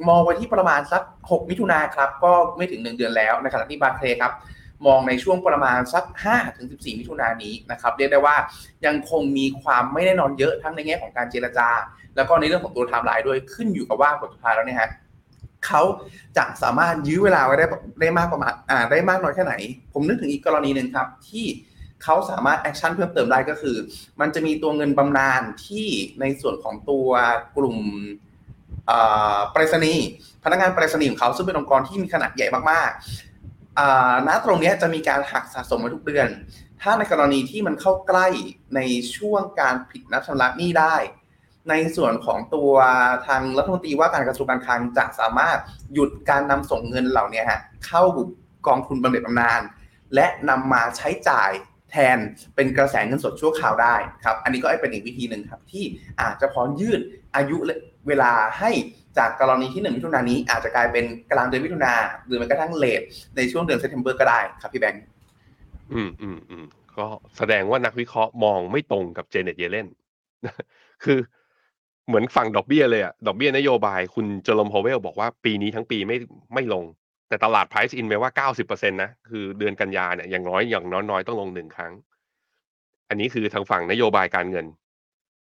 มองไว้ที่ประมาณสัก 6 มิถุนาครับ ก็ไม่ถึง 1 เดือนแล้วในขณะที่ Barclays ครับมองในช่วงประมาณสัก 5-14 มิถุนายนนี้นะครับเรียกได้ว่ายังคงมีความไม่แน่นอนเยอะทั้งในแง่ของการเจรจา แล้วก็ในเรื่องของตัวไทม์ไลน์ด้วยขึ้นอยู่กับว่าผลสุดท้ายแล้วเนี่ยฮะเขาจะสามารถยื้อเวลาไว้ได้ได้มากประมาณอ่าได้มากน้อยแค่ไหน ผมนึกถึงอีกกรณีหนึ่งครับ ที่เขาสามารถ action เพิ่มเติมได้ก็คือ มันจะมีตัวเงินบำนาญที่ในส่วนของตัวกลุ่ม ไปรษณีย์พนักงานไปรษณีย์ของเขาซึ่งเป็นองค์กรที่มีขนาดใหญ่มากๆณตรงนี้จะมีการหักสะสมมาทุกเดือน ถ้าในกรณีที่มันเข้าใกล้ในช่วงการผิดนัดชำระหนี้ได้ ในส่วนของตัวทางรัฐมนตรีว่าการกระทรวงการคลังจะสามารถหยุดการนำส่งเงินเหล่านี้เข้ากองทุนบำเหน็จบำนาญและนำมาใช้จ่าย แทนเป็นกระแสเงินสดชั่วคราวได้ครับ อันนี้ก็เป็นอีกวิธีหนึ่งครับที่อาจจะพอยืดอายุเวลาให้จากกรณีที่หนึ่งมิถุนายนนี้อาจจะกลายเป็นกลางเดือนมิถุนาหรือแม้กระทั่ง late ในช่วงเดือน September ก็ได้ครับพี่แบงค์อืมอืมอืมก็แสดงว่านักวิเคราะห์มองไม่ตรงกับเจเน็ตเยเลนคือเหมือนฝั่งดอกเบี้ยเลยอะดอกเบี้ยนโยบายคุณเจอโรมพาวเวลบอกว่าปีนี้ทั้งปีไม่ไม่ลง แต่ตลาด price in ไว้ว่า 90%นะ คือเดือนกันยาเนี่ยอย่างน้อยอย่างน้อยๆ ต้องลงหนึ่งครั้ง อันนี้คือทางฝั่งนโยบายการเงิน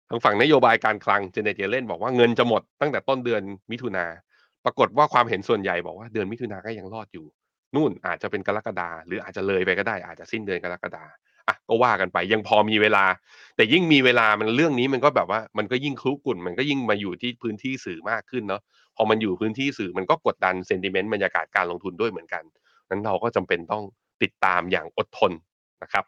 ทางฝั่งนโยบายการคลังเจเนตเยเลนบอกว่าเงินจะหมดตั้งแต่ต้นเดือนมิถุนา ปรากฏว่าความเห็นส่วนใหญ่บอกว่าเดือนมิถุนาก็ยังรอดอยู่ นู่นอาจจะเป็นกรกฎาหรืออาจจะเลยไปก็ได้ อาจจะสิ้นเดือนกรกฎาอะก็ว่ากันไปยังพอมีเวลา แต่ยิ่งมีเวลามันเรื่องนี้มันก็แบบว่ามันก็ยิ่งคลุกกุ่นมันก็ยิ่งมาอยู่ที่พื้นที่สื่อมากขึ้นเนาะ พอมันอยู่พื้นที่สื่อมันก็กดดันเซนติเมนต์บรรยากาศการลงทุนด้วยเหมือนกันนั้นเราก็จำเป็นต้องติดตามอย่างอดทนนะครับ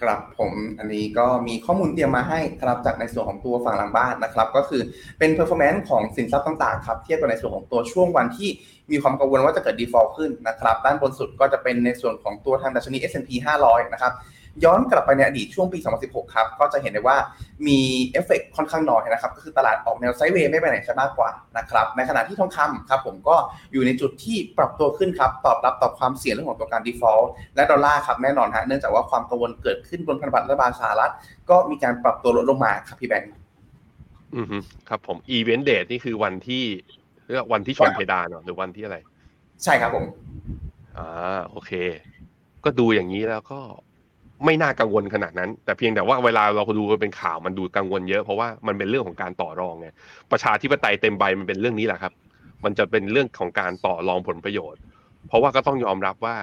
ครับผมอันนี้ก็มีข้อมูลเตรียมมาให้ครับจากในส่วนของตัวฝั่งหลังบ้านนะครับ ก็คือเป็น performance ของสินทรัพย์ต่างๆครับเทียบกับในส่วนของตัวช่วงวันที่มีความกังวลว่าจะเกิด default ขึ้นนะครับ ด้านบนสุดก็จะเป็นในส่วนของตัวทางดัชนี S&P 500 นะครับ ย้อนกลับไปในอดีตช่วงปี 2016 ครับ ก็จะเห็นได้ว่ามีเอฟเฟกค่อนข้างน้อยนะครับ ก็คือตลาดออกแนว sideway ไม่ไปไหนจะมากกว่านะครับ ในขณะที่ทองคำครับผมก็อยู่ในจุดที่ปรับตัวขึ้นครับ ตอบรับต่อความเสี่ยงเรื่องของตัวการ default และดอลลาร์ครับแน่นอนฮะ เนื่องจากว่าความกังวลเกิดขึ้นบนพันธบัตรรัฐบาลสหรัฐ ก็มีการปรับตัวลดลงมาครับพี่แบงค์ อืมครับผมอีเวนต์เดทนี่คือวันที่เรียกวันที่ชนเพดานหรือวันที่อะไร ใช่ครับผม อ่า โอเค ก็ดูอย่างนี้แล้วก็ ไม่น่ากังวลขนาดนั้น แต่เพียงแต่ว่าเวลาเราดูเป็นข่าวมันดูกังวลเยอะเพราะว่ามันเป็นเรื่องของการต่อรองไงประชาธิปไตยเต็มใบมันเป็นเรื่องนี้แหละครับ มันจะเป็นเรื่องของการต่อรองผลประโยชน์ เพราะว่าก็ต้องยอมรับว่า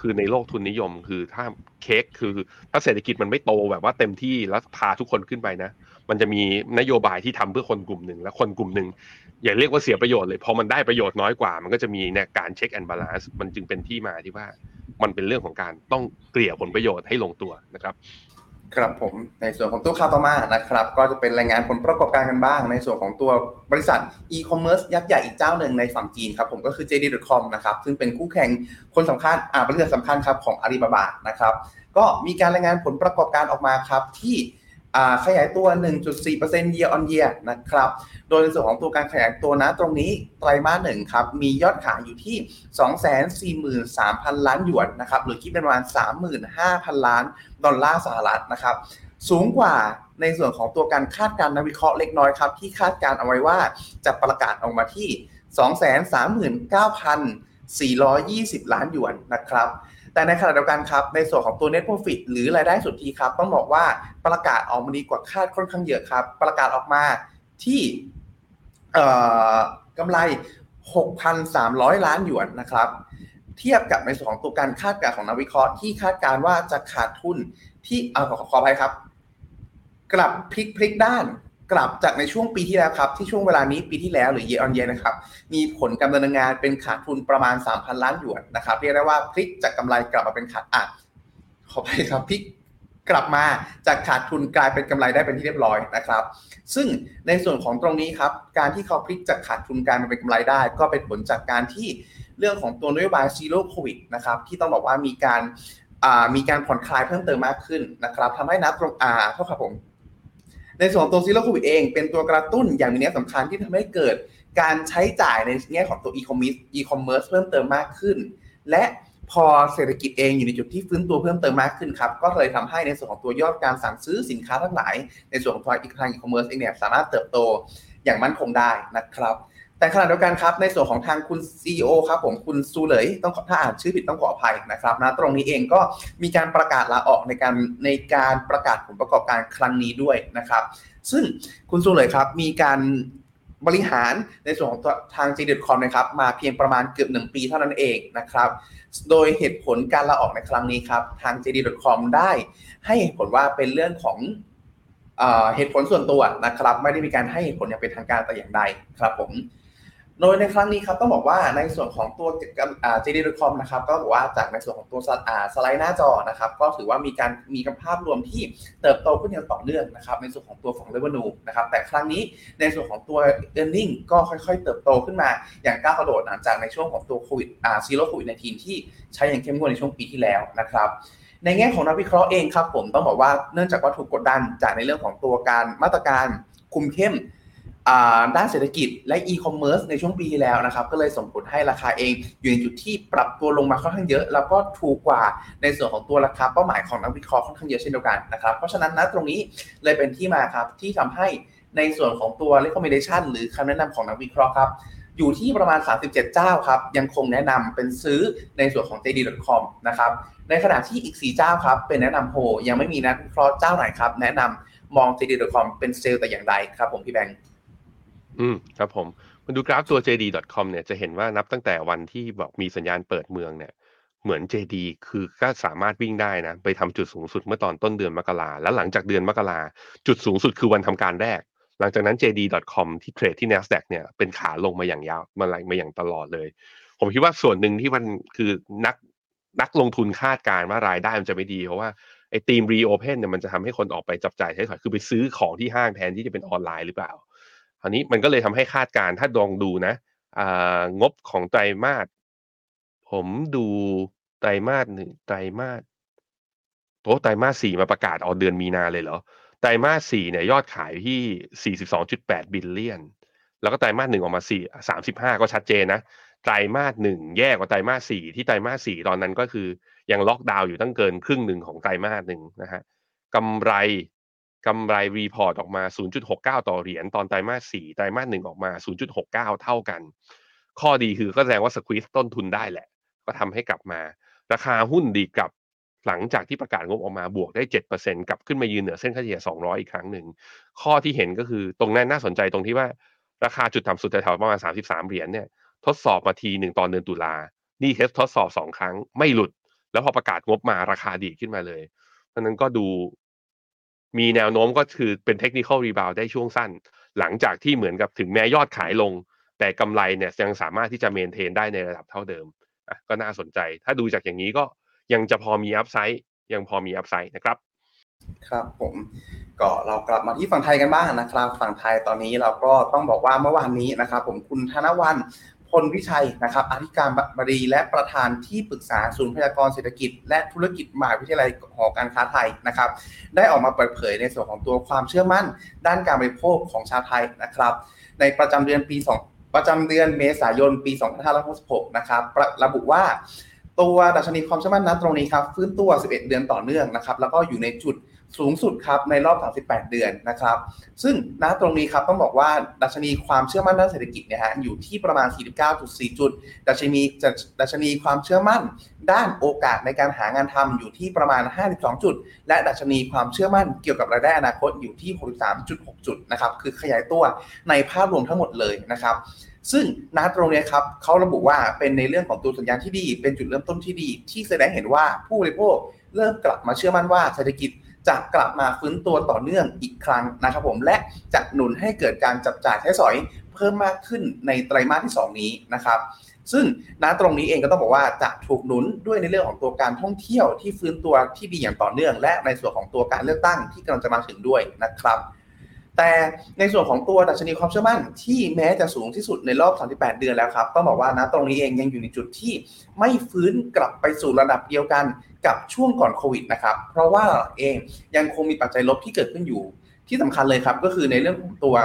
คือในโลกทุนนิยม คือถ้าเค้กคือถ้าเศรษฐกิจมันไม่โตแบบว่าเต็มที่แล้วพาทุกคนขึ้นไปนะ มันจะมีนโยบายที่ทำเพื่อคนกลุ่มหนึ่งและคนกลุ่มหนึ่งอย่าเรียกว่าเสียประโยชน์เลยพอมันได้ประโยชน์น้อยกว่า มันก็จะมีในการ check and balance มันจึงเป็นที่มาที่ว่า มันเป็นเรื่องของการต้องเกลี่ยผลประโยชน์ให้ลงตัวนะครับ ครับผมในส่วนของตัวข่าวต่อมานะครับ ก็จะเป็นรายงานผลประกอบการกันบ้าง ในส่วนของตัวบริษัทอีคอมเมิร์ซยักษ์ใหญ่อีกเจ้าหนึ่งในฝั่งจีนครับผมก็คือ JD.com นะครับซึ่งเป็นคู่แข่งคนสำคัญอ่าบริษัทสำคัญครับของอาลีบาบานะครับก็มีการรายงานผลประกอบการออกมาครับที่ ขยายตัว 1.4% year on year นะครับ โดยในส่วนของตัวการขยายตัวนะตรงนี้ไตรมาสหนึ่งครับ มียอดขายอยู่ที่ 243,000 ล้านหยวนนะครับ หรือคิดเป็นประมาณ 35,000 ล้านดอลลาร์สหรัฐนะครับ สูงกว่าในส่วนของตัวการคาดการณ์นักวิเคราะห์เล็กน้อยครับ ที่คาดการเอาไว้ว่าจะประกาศออกมาที่ 239,420 ล้านหยวนนะครับ แต่ในขณะเดียวกันครับ ในส่วนของตัว net profit หรือรายได้สุทธิครับ ต้องบอกว่าประกาศออกมาดีกว่าคาดค่อนข้างเยอะครับ ประกาศออกมาที่กำไร 6,300 ล้านหยวนนะครับ เทียบกับในส่วนของตัวการคาดการณ์ของนักวิเคราะห์ที่คาดการณ์ว่าจะขาดทุนที่เอาขอขอไปครับ กลับพลิกพลิกด้าน กลับจากในช่วงปีที่แล้วครับ ที่ช่วงเวลานี้ปีที่แล้วหรือเยออนเยนะครับ มีผลดำเนินงานเป็นขาดทุนประมาณ 3,000 ล้านหยวนนะครับ เรียกได้ว่าพลิกจากกำไรกลับมาเป็นขาดอะขออภัยครับพลิกกลับมาจากขาดทุนกลายเป็นกำไรได้เป็นที่เรียบร้อยนะครับ ซึ่งในส่วนของตรงนี้ครับ การที่เขาพลิกจากขาดทุนกลายมาเป็นกำไรได้ ก็เป็นผลจากการที่เรื่องของตัวนโยบาย Zero COVID นะครับที่ต้องบอกว่ามีการมีการผ่อนคลายเพิ่มเติมมากขึ้นนะครับทำให้นับตรงอ่าเท่ากับผม ในส่วนของตัว Zero COVID เองเป็นตัวกระตุ้นอย่างมีนัยสำคัญที่ทำให้เกิดการใช้จ่ายในแง่ของตัวอีคอมมิอีคอมเมิร์ซเพิ่มเติมมากขึ้น และพอเศรษฐกิจเองอยู่ในจุดที่ฟื้นตัวเพิ่มเติมมากขึ้นครับ ก็เลยทำให้ในส่วนของตัวยอดการสั่งซื้อสินค้าทั้งหลาย ในส่วนของทางอีคอมเมิร์ซเองเนี่ยสามารถเติบโตอย่างมั่นคงได้นะครับ แต่ขณะเดียวกันครับในส่วนของทางคุณ CEO ครับผมคุณ Xu Lei ต้องถ้าอ่านชื่อผิดต้องขออภัยนะครับณตรงนี้เองก็มีการประกาศลาออกในการในการประกาศผลประกอบการครั้งนี้ด้วยนะครับ ซึ่งคุณซูเลยครับมีการบริหารในส่วนของทาง JD.com นะครับมาเพียงประมาณเกือบหนึ่งปีเท่านั้นเองนะครับโดยเหตุผลการลาออกในครั้งนี้ครับทาง JD.com ได้ให้เหตุผลว่าเป็นเรื่องของเหตุผลส่วนตัวนะครับ ไม่ได้มีการให้เหตุผลอย่างเป็นทางการแต่อย่างใดครับผม โดยในครั้งนี้ครับต้องบอกว่าในส่วนของตัว JD.com นะครับก็บอกว่าจากในส่วนของตัวสไลด์หน้าจอนะครับก็ถือว่ามีการมีกภาพรวมที่เติบโตขึ้นอย่างต่อเนื่องนะครับในส่วนของตัวของ revenue นะครับแต่ครั้งนี้ในส่วนของตัว earning ก็ค่อยๆ เติบโตขึ้นมาอย่างก้าวกระโดดหลังจากในช่วงของตัวโควิดอ่าซีโร่โควิดในทีที่ใช้อย่างเข้มงวดในช่วงปีที่แล้วนะครับในแง่ของนักวิเคราะห์เองครับผมต้องบอกว่าเนื่องจากว่าถูกกดดันจากในเรื่องของตัวการมาตรการคุมเข้ม ด้านเศรษฐกิจและอีคอมเมิร์ซในช่วงปีที่แล้วนะครับ ก็เลยส่งผลให้ราคาเองอยู่ในจุดที่ปรับตัวลงมาค่อนข้างเยอะ แล้วก็ถูกกว่าในส่วนของตัวราคาเป้าหมายของนักวิเคราะห์ค่อนข้างเยอะเช่นเดียวกันนะครับ เพราะฉะนั้นนะตรงนี้เลยเป็นที่มาครับที่ทำให้ในส่วนของตัว recommendation หรือคำแนะนำของนักวิเคราะห์ครับอยู่ที่ประมาณ 37 เจ้าครับ ยังคงแนะนำเป็นซื้อในส่วนของ JD.com นะครับ ในขณะที่อีก 4 เจ้าครับ เป็นแนะนำโฮยังไม่มีนักวิเคราะห์เจ้าไหนครับ แนะนำมอง JD.com เป็นเซลล์แต่อย่างใดครับผมพี่แบงค์ อืมครับผมมาดูกราฟตัว JD.com เนี่ยจะเห็นว่านับตั้งแต่วันที่บอกมีสัญญาณเปิดเมืองเนี่ย เหมือน JD คือก็สามารถวิ่งได้นะ ไปทำจุดสูงสุดเมื่อตอนต้นเดือนมกราแล้วหลังจากเดือนมกราจุดสูงสุดคือวันทำการแรก หลังจากนั้น JD.com ที่เทรดที่ NASDAQ เนี่ยเป็นขาลงมาอย่างยาวมาไหลมาอย่างตลอดเลย ผมคิดว่าส่วนหนึ่งที่มันคือนักนักลงทุนคาดการณ์ว่ารายได้มันจะไม่ดีเพราะว่าไอ้ธีม reopen เนี่ยมันจะทำให้คนออกไปจับจ่ายใช้สอยคือไปซื้อของที่ห้างแทนที่จะเป็นออนไลน์หรือเปล่า คราวนี้มันก็เลยทำให้คาดการณ์ถ้าลองดูนะงบของไตรมาสผมดูไตรมาสหนึ่งไตรมาสโอ้ไตรมาสสี่มาประกาศออกเดือนมีนาเลยเหรอไตรมาสสี่เนี่ยยอดขายที่สี่สิบสองจุดแปด billion แล้วก็ไตรมาสหนึ่งออกมาสี่สามสิบห้าก็ชัดเจนนะ ไตรมาสหนึ่งแย่กว่าไตรมาสสี่ที่ไตรมาสสี่ตอนนั้นก็คือยังล็อกดาวน์อยู่ตั้งเกินครึ่งหนึ่งของไตรมาสหนึ่งนะฮะกำไร กำไร report ออกมา 0.69 ต่อเหรียญตอนไตรมาส 4 ไตรมาส 1 ออกมา 0.69 เท่ากัน ข้อดีคือก็แสดงว่า squeeze ต้นทุนได้แหละ ก็ทำให้กลับมา ราคาหุ้นดีกลับหลังจากที่ประกาศงบออกมาบวกได้ 7%กลับขึ้นมายืนเหนือเส้นค่าเฉลี่ย 200 อีกครั้งหนึ่ง ข้อที่เห็นก็คือตรงนั้นน่าสนใจตรงที่ว่าราคาจุดต่ำสุดแถวๆประมาณ 33 เหรียญเนี่ยทดสอบมาทีหนึ่งตอนเดือนตุลา นี่ test ทดสอบ 2 ครั้งไม่หลุด แล้วพอประกาศงบมาราคาดีขึ้นมาเลยเพราะนั้นก็ดู มีแนวโน้มก็คือเป็น technical rebound ได้ช่วงสั้น หลังจากที่เหมือนกับถึงแม้ยอดขายลง แต่กำไรเนี่ยยังสามารถที่จะ maintain ได้ในระดับเท่าเดิมอะก็น่าสนใจ ถ้าดูจากอย่างนี้ก็ยังจะพอมี upside ยังพอมี upside นะครับ ครับผมก็เรากลับมาที่ฝั่งไทยกันบ้างนะครับ ฝั่งไทยตอนนี้เราก็ต้องบอกว่าเมื่อวานนี้นะครับ ผมคุณธนวัน พลวิชัยนะครับอธิการบดีและประธานที่ปรึกษาศูนย์พยากรเศรษฐกิจ และธุรกิจมหาวิทยาลัยหอการค้าไทยนะครับ ได้ออกมาเปิดเผยในส่วนของตัวความเชื่อมั่น ด้านการบริโภคของชาวไทยนะครับ ในประจำเดือนปี 2 ประจำเดือนเมษายนปี 2566 นะครับระบุว่า ตัวดัชนีความเชื่อมั่นนั้นตรงนี้ครับฟื้นตัว 11 เดือนต่อเนื่องนะครับ แล้วก็อยู่ในจุด สูงสุดครับในรอบ 38 เดือนนะครับ ซึ่งณตรงนี้ครับต้องบอกว่าดัชนีความเชื่อมั่นด้านเศรษฐกิจเนี่ยฮะอยู่ที่ประมาณ 49.4 จุด ดัชนีดัชนีความเชื่อมั่น ด้านโอกาสในการหางานทำอยู่ที่ประมาณ 52 จุด และดัชนีความเชื่อมั่นเกี่ยวกับรายได้อนาคตอยู่ที่ 63.6 จุดนะครับ คือขยายตัวในภาพรวมทั้งหมดเลยนะครับซึ่งณตรงนี้ครับเขาระบุว่าเป็นในเรื่องของตัวสัญญาณที่ดี เป็นจุดเริ่มต้นที่ดี ที่แสดงเห็นว่าผู้บริโภคเริ่มกลับมาเชื่อมั่นว่าเศรษฐกิจ จะกลับมาฟื้นตัวต่อเนื่องอีกครั้งนะครับผมและจะหนุนให้เกิดการจับจ่ายใช้สอยเพิ่มมากขึ้นในไตรมาสที่ 2 นี้นะครับซึ่งณตรงนี้เองก็ต้องบอกว่าจะถูกหนุนด้วยในเรื่องของตัวการท่องเที่ยวที่ฟื้นตัวที่ดีอย่างต่อเนื่อง และในส่วนของตัวการเลือกตั้งที่กำลังจะมาถึงด้วยนะครับ แต่ในส่วนของตัวดัชนีความเชื่อมั่นที่แม้จะสูงที่สุดในรอบ 38 เดือนแล้วครับต้องบอกว่านะตรงนี้เองยังอยู่ในจุดที่ไม่ฟื้นกลับไปสู่ระดับเดียวกันกับช่วงก่อนโควิดนะครับ เพราะว่าเองยังคงมีปัจจัยลบที่เกิดขึ้นอยู่ ที่สำคัญเลยครับก็คือในเรื่องของตัว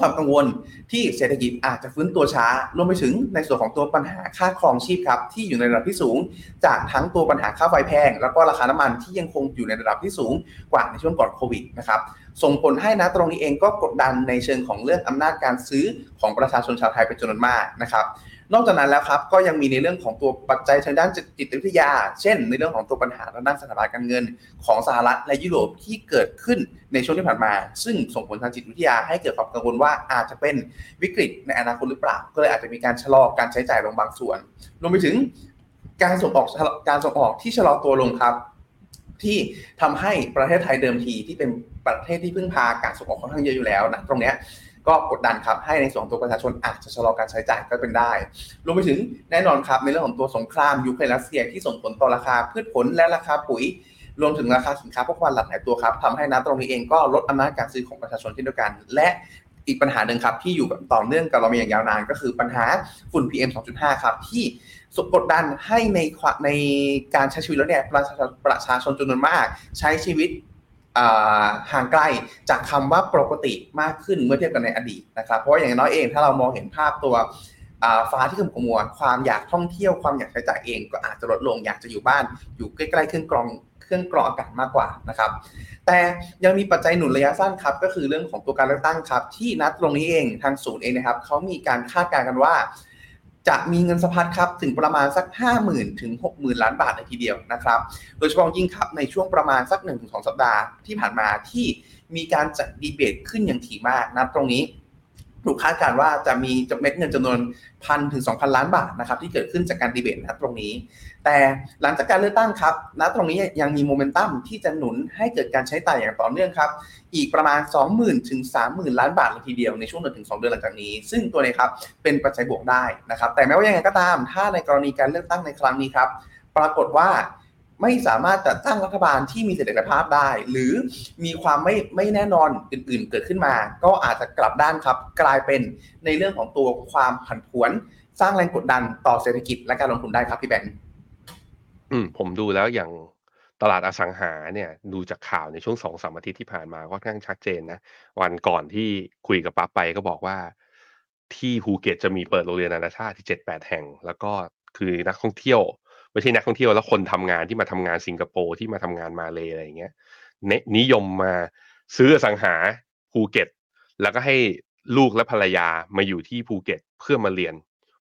ความกังวลที่เศรษฐกิจอาจจะฟื้นตัวช้ารวมไปถึงในส่วนของตัวปัญหาค่าครองชีพครับที่อยู่ในระดับที่สูง จากทั้งตัวปัญหาค่าไฟแพง แล้วก็ราคาน้ำมันที่ยังคงอยู่ในระดับที่สูงกว่าในช่วงก่อนโควิดนะครับ ส่งผลให้นะตรงนี้เองก็กดดันในเชิงของเรื่องอำนาจการซื้อของประชาชนชาวไทยเป็นจำนวนมากนะครับ นอกจากนั้นแล้วครับก็ยังมีในเรื่องของตัวปัจจัยทางด้านจิตวิทยา เช่น ในเรื่องของตัวปัญหาทางด้านสถาบันการเงิน ของสหรัฐและยุโรปที่เกิดขึ้นในช่วงที่ผ่านมา ซึ่งส่งผลทางจิตวิทยาให้เกิดความกังวลว่าอาจจะเป็นวิกฤตในอนาคตหรือเปล่า ก็เลยอาจจะมีการชะลอการใช้จ่ายลงบางส่วนรวมไปถึงการส่งออกการส่งออกที่ชะลอตัวลงครับ ที่ทำให้ประเทศไทยเดิมทีที่เป็นประเทศที่พึ่งพาการส่งออกค่อนข้างเยอะอยู่แล้วนะตรงเนี้ยก็กดดันครับให้ในส่วนตัวประชาชนอาจจะชะลอการใช้จ่ายก็เป็นได้ รวมไปถึงแน่นอนครับในเรื่องของตัวสงครามยูเครนรัสเซียที่ส่งผลต่อราคาพืชผลและราคาปุ๋ย รวมถึงราคาสินค้าพวกวันหลากหลายตัวครับทำให้น้ำตรงนี้เองก็ลดอำนาจการซื้อของประชาชนเช่นเดียวกัน และ อีกปัญหาหนึ่งครับที่อยู่แบบต่อเนื่องกับเรามาอย่างยาวนานก็คือปัญหาฝุ่น PM 2.5 ครับ ที่สกดดันให้ในในการใช้ชีวิตแล้วเนี่ยประชาประชาชนจำนวนมาก ใช้ชีวิตห่างไกลจากคำว่าปกติมากขึ้นเมื่อเทียบกันในอดีตนะครับ เพราะอย่างน้อยเองถ้าเรามองเห็นภาพตัว ฟ้าที่ขมุกมัวความอยากท่องเที่ยวความอยากใช้จ่ายเองก็อาจจะลดลงอยากจะอยู่บ้าน อยู่ใกล้ๆเครื่องกรองเครื่องกรองอากาศมากกว่านะครับ แต่ยังมีปัจจัยหนุนระยะสั้นครับ ก็คือเรื่องของตัวการเลือกตั้งครับ ที่นัดตรงนี้เองทางศูนย์เองนะครับเขามีการคาดการณ์กันว่า จะมีเงินสะพัดครับถึงประมาณสัก 50,000 ถึง 60,000 ล้านบาทในทีเดียวนะครับ โดยเฉพาะยิ่งครับในช่วงประมาณสัก 1-2 สัปดาห์ที่ผ่านมาที่มีการจัดดีเบตขึ้นอย่างถี่มากนะตรงนี้ ถูกคาดการว่าจะมีจเม็ดเงินจำนวนพันถึงสองพันล้านบาทนะครับที่เกิดขึ้นจากการดีเบตนะตรงนี้ แต่หลังจากการเลือกตั้งครับณตรงนี้ยังมีโมเมนตัมที่จะหนุนให้เกิดการใช้จ่ายอย่างต่อเนื่องครับอีกประมาณ 20,000ถึง30,000 ล้านบาทเลยทีเดียวในช่วงเดือนถึง2เดือนหลังจากนี้ ซึ่งตัวนี้ครับเป็นปัจจัยบวกได้นะครับแต่แม้ว่ายังไงก็ตาม ถ้าในกรณีการเลือกตั้งในครั้งนี้ครับปรากฏว่า ไม่สามารถจัดตั้งรัฐบาลที่มีเสถียรภาพได้ หรือมีความไม่ไม่แน่นอนอื่น ๆ เกิดขึ้นมา ก็อาจจะกลับด้านครับ กลายเป็นในเรื่องของตัวความผันผวน สร้างแรงกดดันต่อเศรษฐกิจและการลงทุนได้ครับพี่แบงค์อืมผมดูแล้วอย่างตลาดอสังหาเนี่ยดูจากข่าวในช่วงสองสามอาทิตย์ที่ผ่านมาก็ค่อนข้างชัดเจนนะวันก่อนที่คุยกับปั๊บไปก็บอกว่า ที่ภูเก็ตจะมีเปิดโรงเรียนนานาชาติที่เจ็ดแปดแห่ง แล้วก็คือนักท่องเที่ยว ไม่ใช่นักท่องเที่ยวแล้วคนทำงานที่มาทำงานสิงคโปร์ที่มาทำงานมาเลย์อะไรอย่างเงี้ยนิยมมาซื้ออสังหาภูเก็ต แล้วก็ให้ลูกและภรรยามาอยู่ที่ภูเก็ตเพื่อมาเรียน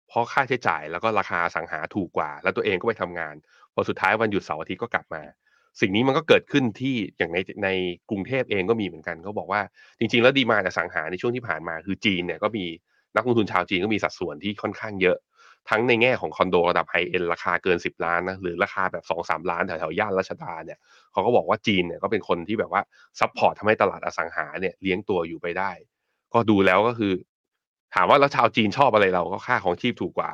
เพราะค่าใช้จ่ายแล้วก็ราคาอสังหาถูกกว่า แล้วตัวเองก็ไปทำงาน พอสุดท้ายวันหยุดเสาร์อาทิตย์ก็กลับมา สิ่งนี้มันก็เกิดขึ้นที่อย่างในในกรุงเทพเองก็มีเหมือนกันเขาบอกว่าจริง ๆ แล้ว demand จากอสังหาในช่วงที่ผ่านมาคือจีนเนี่ยก็มีนักลงทุนชาวจีนก็มีสัดส่วนที่ค่อนข้างเยอะ ทั้งในแง่ของคอนโดระดับ high-end ราคาเกิน 10 ล้านนะหรือราคาแบบ 2-3 ล้านแถวๆย่านรัชดาเนี่ยเขาก็บอกว่าจีนเนี่ยก็เป็นคนที่แบบว่า support ทำให้ตลาดอสังหาเนี่ยเลี้ยงตัวอยู่ไปได้ ก็ดูแล้วก็คือ ถามว่าแล้วชาวจีนชอบอะไรเราก็ค่าครองชีพถูกกว่า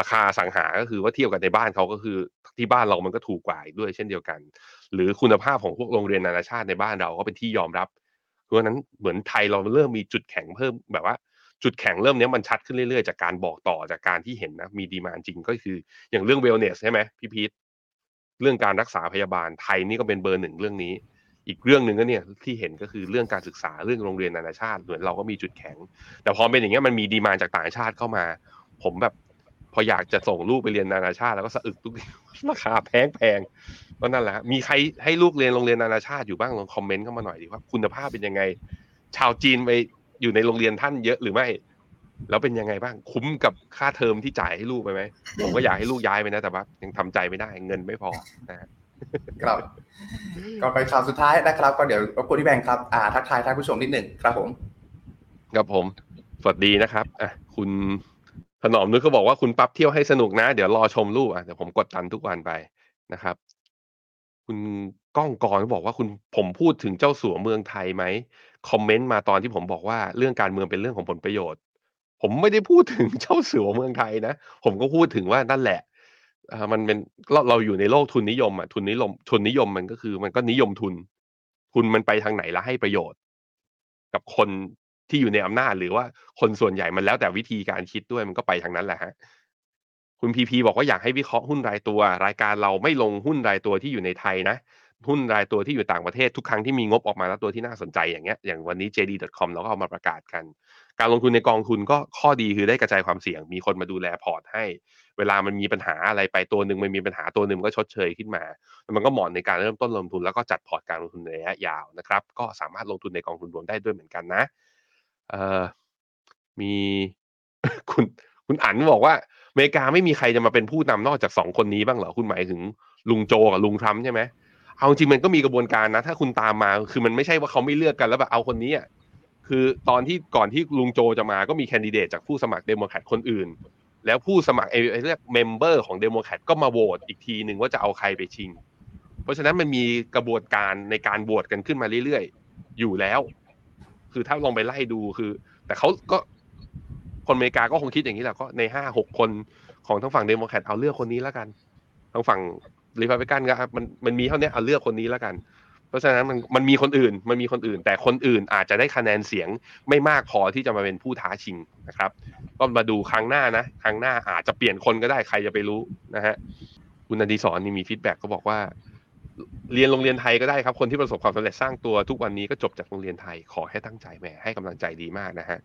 ราคาสังหาก็คือว่าเทียบกันในบ้านเขาก็คือที่บ้านเรามันก็ถูกกว่าด้วยเช่นเดียวกัน หรือคุณภาพของพวกโรงเรียนนานาชาติในบ้านเราก็เป็นที่ยอมรับเพราะนั้นเหมือนไทยเราเริ่มมีจุดแข็งเพิ่มแบบว่า จุดแข็งเริ่มเนี้ยมันชัดขึ้นเรื่อยๆ จากการบอกต่อจากการที่เห็นนะ มีดีมาจริงก็คืออย่างเรื่องเวลเนสใช่ไหมพี่พีทเรื่องการรักษาพยาบาลไทยนี่ก็เป็นเบอร์หนึ่งเรื่องนี้ อีกเรื่องหนึ่งก็เนี่ยที่เห็นก็คือเรื่องการศึกษาเรื่องโรงเรียนนานาชาติเหมือนเราก็มีจุดแข็ง แต่พอเป็นอย่างเงี้ยมันมีดีมาจากต่างชาติเข้ามา ผมแบบพออยากจะส่งลูกไปเรียนนานาชาติ แล้วก็สะอึกทุกราคาแพงแพงก็นั่นแหละมีใครให้ลูกเรียนโรงเรียนนานาชาติอยู่บ้างลองคอมเมนต์เข้ามาหน่อยดีว่าคุณภาพเป็นยังไง ชาวจีนไป อยู่ในโรงเรียนท่านเยอะหรือไม่ แล้วเป็นยังไงบ้าง คุ้มกับค่าเทอมที่จ่ายให้ลูกไปไหมผมก็อยากให้ลูกย้ายไปนะแต่ว่ายังทำใจไม่ได้เงินไม่พอนะครับก็ไปข่าวสุดท้ายนะครับ ก็เดี๋ยวรบกวนที่แบงค์ครับอ่าทักทายท่านผู้ชมนิดหนึ่งครับผมครับผม สวัสดีนะครับอะคุณถนอมนึกเขาบอกว่าคุณปั๊บเที่ยวให้สนุกนะ เดี๋ยวรอชมรูปอะเดี๋ยวผมกดตันทุกวันไปนะครับ คุณก้องกรบอกว่าคุณผมพูดถึงเจ้าสัวเมืองไทยไหม คอมเมนต์มาตอนที่ผมบอกว่าเรื่องการเมืองเป็นเรื่องของผลประโยชน์ ผมไม่ได้พูดถึงเจ้าสัวเมืองไทยนะ ผมก็พูดถึงว่านั่นแหละมันเป็นเราเราอยู่ในโลกทุนนิยมอะทุนนิยมทุนนิยมมันก็คือ มันก็นิยมทุน ทุนมันไปทางไหนแล้วให้ประโยชน์ กับคนที่อยู่ในอำนาจหรือว่าคนส่วนใหญ่มันแล้วแต่วิธีการคิดด้วยมันก็ไปทางนั้นแหละฮะคุณพีพีบอกว่าอยากให้วิเคราะห์หุ้นรายตัว รายการเราไม่ลงหุ้นรายตัวที่อยู่ในไทยนะ หุ้นรายตัวที่อยู่ต่างประเทศทุกครั้งที่มีงบออกมาแล้วตัวที่น่าสนใจอย่างเงี้ยอย่างวันนี้ JD.com เราก็เอามาประกาศกัน การลงทุนในกองทุนก็ข้อดีคือได้กระจายความเสี่ยง มีคนมาดูแลพอร์ตให้ เวลามันมีปัญหาอะไรไปตัวหนึ่งมันมีปัญหาตัวหนึ่งก็ชดเชยขึ้นมา มันก็เหมาะในการเริ่มต้นลงทุนแล้วก็จัดพอร์ตการลงทุนในระยะยาวนะครับก็สามารถลงทุนในกองทุนรวมได้ด้วยเหมือนกันนะเออมีคุณคุณอั๋นบอกว่าอเมริกาไม่มีใครจะมาเป็นผู้นำนอกจากสองคนนี้บ้างเหรอคุณหมายถึงลุงโจกับลุงทรัมป์ใช่ไหม เอาจริงมันก็มีกระบวนการนะ ถ้าคุณตามมาคือมันไม่ใช่ว่าเขาไม่เลือกกันแล้วแบบเอาคนนี้อะคือตอนที่ก่อนที่ลุงโจจะมาก็มีแคนดิเดตจากผู้สมัครเดโมแครตคนอื่น แล้วผู้สมัครไอ้เรียก member ของเดโมแครตก็มาโหวตอีกทีหนึ่งว่าจะเอาใครไปชิง เพราะฉะนั้นมันมีกระบวนการในการโหวตกันขึ้นมาเรื่อยๆ อยู่แล้ว คือถ้าลองไปไล่ดูคือ แต่เขาก็คนอเมริกาก็คงคิดอย่างนี้แหละก็ในห้าหกคนของทั้งฝั่งเดโมแครตเอาเลือกคนนี้แล้วกันทางฝั่ง รีพับลิกันก็มันมันมีเท่านี้เอาเลือกคนนี้แล้วกัน เพราะฉะนั้นมันมันมีคนอื่นมันมีคนอื่น แต่คนอื่นอาจจะได้คะแนนเสียงไม่มากพอที่จะมาเป็นผู้ท้าชิงนะครับ ก็มาดูครั้งหน้านะครั้งหน้าอาจจะเปลี่ยนคนก็ได้ใครจะไปรู้นะฮะคุณอดีศรนี่มี feedback ก็บอกว่าเรียนโรงเรียนไทยก็ได้ครับ คนที่ประสบความสำเร็จสร้างตัวทุกวันนี้ก็จบจากโรงเรียนไทย ขอให้ตั้งใจแหมให้กำลังใจดีมากนะฮะ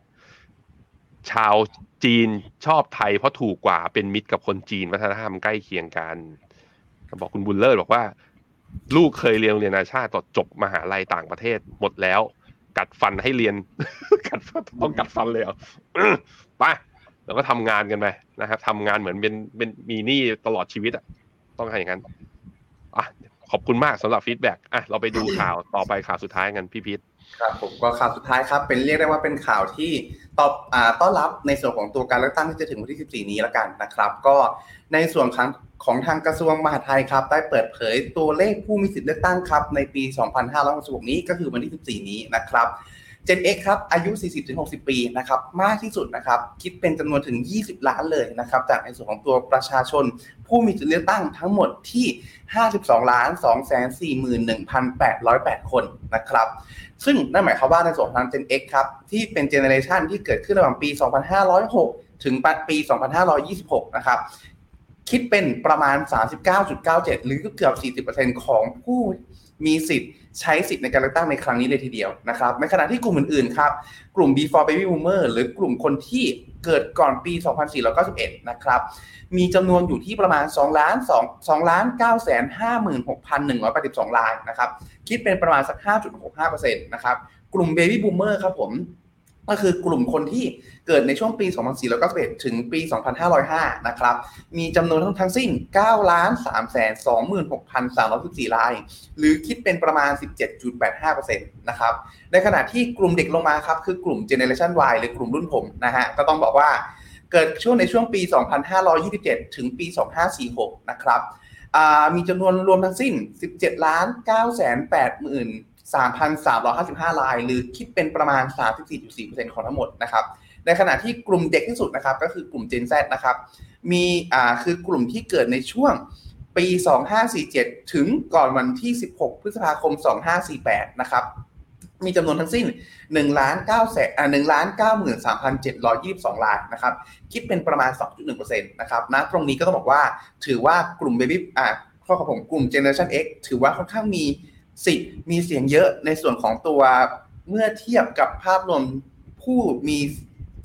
ชาวจีนชอบไทยเพราะถูกกว่าเป็นมิตรกับคนจีนวัฒนธรรมใกล้เคียงกัน บอกคุณบุญเลิศบอกว่า ลูกเคยเรียนโรงเรียนนานาชาติต่อจบมหาลัยต่างประเทศหมดแล้ว กัดฟันให้เรียน กัดฟันต้องกัดฟันเลยเหรอไปแล้วก็ทำงานกันไปนะครับทำงานเหมือนเป็นเป็นมีหนี้ตลอดชีวิตอะ ต้องให้อย่างนั้นอะขอบคุณมากสำหรับ feedback อะเราไปดูข่าวต่อไปข่าวสุดท้ายกันพี่พีท ครับผมก็ข่าวสุดท้ายครับ เป็นเรียกได้ว่าเป็นข่าวที่ตอบอ่าต้อนรับในส่วนของตัวการเลือกตั้งที่จะถึงวันที่ 14 นี้แล้วกันนะครับ ก็ในส่วนของของทางกระทรวงมหาดไทยครับ ได้เปิดเผยตัวเลขผู้มีสิทธิเลือกตั้งครับในปี 2566 นี้ก็คือวันที่ 14 นี้นะครับ Gen X ครับอายุ 40-60 ปีนะครับมากที่สุดนะครับคิดเป็นจำนวนถึง 20 ล้านเลยนะครับจากในส่วนของตัวประชาชน ผู้มีสิทธิเลือกตั้งทั้งหมดที่ 52 ล้าน 241,808 คนนะครับซึ่งนั่นหมายความว่าในส่วนของ Gen X ครับที่เป็นเจเนเรชันที่เกิดขึ้นระหว่างปี 2506 ถึงปี 2526 นะครับคิดเป็นประมาณ 39.97 หรือเกือบ 40%ของผู้มีสิทธิ์ใช้สิทธิ์ในการเลือกตั้งในครั้งนี้เลยทีเดียวนะครับ ในขณะที่กลุ่มอื่นๆครับ กลุ่ม before baby boomer หรือกลุ่มคนที่เกิดก่อนปี 2491 นะครับ มีจำนวนอยู่ที่ประมาณ2ล้าน2 2ล้าน9แสน56,182รายนะครับ คิดเป็นประมาณสัก 5.65%นะครับ กลุ่ม baby boomer ครับผม ก็คือกลุ่มคนที่เกิดในช่วงปี 2491 ถึงปี 2505 นะครับ มีจำนวนทั้งทั้งสิ้น 9 ล้าน3แสน26,314ราย หรือคิดเป็นประมาณ 17.85%นะครับ ในขณะที่กลุ่มเด็กลงมาครับ คือกลุ่ม Generation Y หรือกลุ่มรุ่นผมนะฮะ ก็ต้องบอกว่าเกิดช่วงในช่วงปี 2527 ถึงปี 2546 นะครับ มีจำนวนรวมทั้งสิ้น 17ล้าน9แสน8หมื่น 3,355ราย หรือคิดเป็นประมาณ 34.4%ของทั้งหมดนะครับ ในขณะที่กลุ่มเด็กที่สุดนะครับ ก็คือกลุ่ม Gen Z นะครับ มีอ่าคือกลุ่มที่เกิดในช่วงปี 2547 ถึงก่อนวันที่ 16 พฤษภาคม 2548 นะครับ มีจำนวนทั้งสิ้น1ล้าน9แสนอ่า1ล้าน93,722รายนะครับ คิดเป็นประมาณ 2.1%นะครับณตรงนี้ก็ต้องบอกว่าถือว่ากลุ่ม Baby อ่าข้อของผมกลุ่ม Generation X ถือว่าค่อนข้างมี สิทธิ์มีเสียงเยอะในส่วนของตัวเมื่อเทียบกับภาพรวมผู้มี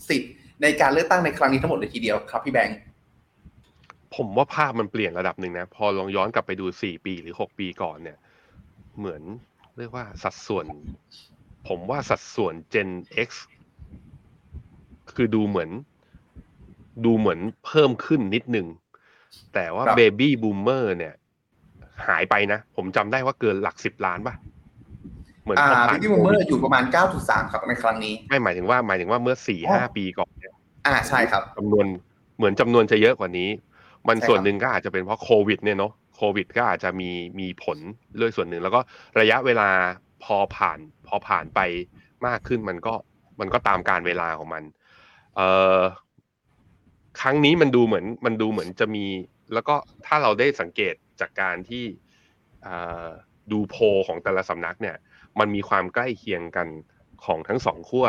สิทธิ์ในการเลือกตั้งในครั้งนี้ทั้งหมดเลยทีเดียวครับพี่แบงค์ผมว่าภาพมันเปลี่ยนระดับหนึ่งนะ พอลองย้อนกลับไปดูสี่ปีหรือหกปีก่อนเนี่ย เหมือนเรียกว่าสัดส่วน ผมว่าสัดส่วน Gen X คือดูเหมือน ดูเหมือนเพิ่มขึ้นนิดนึง แต่ว่าครับ Baby Boomer เนี่ย หายไปนะ ผมจำได้ว่าเกินหลักสิบล้านป่ะเหมือนอ่าพอผ่าน Baby Boomer อยู่ประมาณ9.3ครับในครั้งนี้ไม่หมายถึงว่าหมายถึงว่าเมื่อสี่อ๋อห้าปีก่อนเนี่ยอ่าใช่ครับจำนวนเหมือนจำนวนจะเยอะกว่านี้ มันใช่ครับส่วนหนึ่งก็อาจจะเป็นเพราะโควิดเนี่ยเนาะโควิดก็อาจจะมีมีผลด้วยส่วนหนึ่ง แล้วก็ระยะเวลาพอผ่าน พอผ่านไปมากขึ้นมันก็มันก็ตามกาลเวลาของมัน เอ่อครั้งนี้มันดูเหมือน มันดูเหมือนจะมี แล้วก็ถ้าเราได้สังเกตจากการที่ดูโพของแต่ละสำนักเนี่ย มันมีความใกล้เคียงกันของทั้งสองขั้ว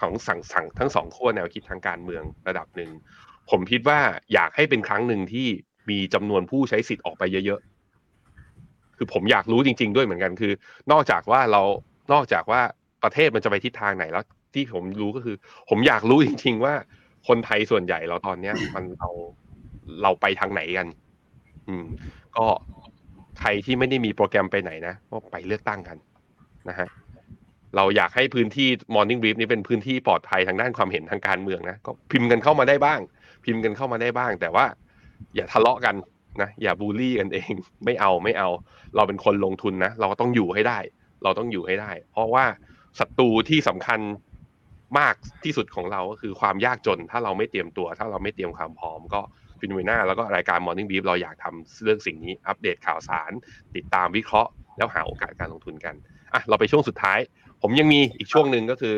ของสั่งสั่งทั้งสองขั้วแนวคิดทางการเมืองระดับหนึ่ง ผมคิดว่าอยากให้เป็นครั้งหนึ่งที่มีจำนวนผู้ใช้สิทธิ์ออกไปเยอะๆ คือผมอยากรู้จริง ๆ ด้วยเหมือนกันคือ นอกจากว่าเรานอกจากว่าประเทศมันจะไปทิศทางไหนแล้ว ที่ผมรู้ก็คือ ผมอยากรู้จริง ๆ ว่าคนไทยส่วนใหญ่เราตอนเนี้ย มันเรา เราไปทางไหนกัน อืม ก็ใครที่ไม่ได้มีโปรแกรมไปไหนนะก็ไปเลือกตั้งกันนะฮะเราอยากให้พื้นที่ Morning Brief นี้เป็นพื้นที่ปลอดภัยทางด้านความเห็นทางการเมืองนะก็พิมพ์กันเข้ามาได้บ้าง พิมพ์กันเข้ามาได้บ้าง แต่ว่า อย่าทะเลาะกันนะอย่าบูลลี่กันเอง ไม่เอาไม่เอา เราเป็นคนลงทุนนะเราก็ต้องอยู่ให้ได้ เราต้องอยู่ให้ได้ เพราะว่าศัตรูที่สำคัญมากที่สุดของเราก็คือความยากจน ถ้าเราไม่เตรียมตัว ถ้าเราไม่เตรียมความพร้อมก็ ฟินเวน่าแล้วก็รายการ Morning Brief เราอยากทำเรื่องสิ่งนี้อัปเดตข่าวสาร ติดตามวิเคราะห์แล้วหาโอกาสการลงทุนกันอะเราไปช่วงสุดท้าย ผมยังมีอีกช่วงหนึ่งก็คือ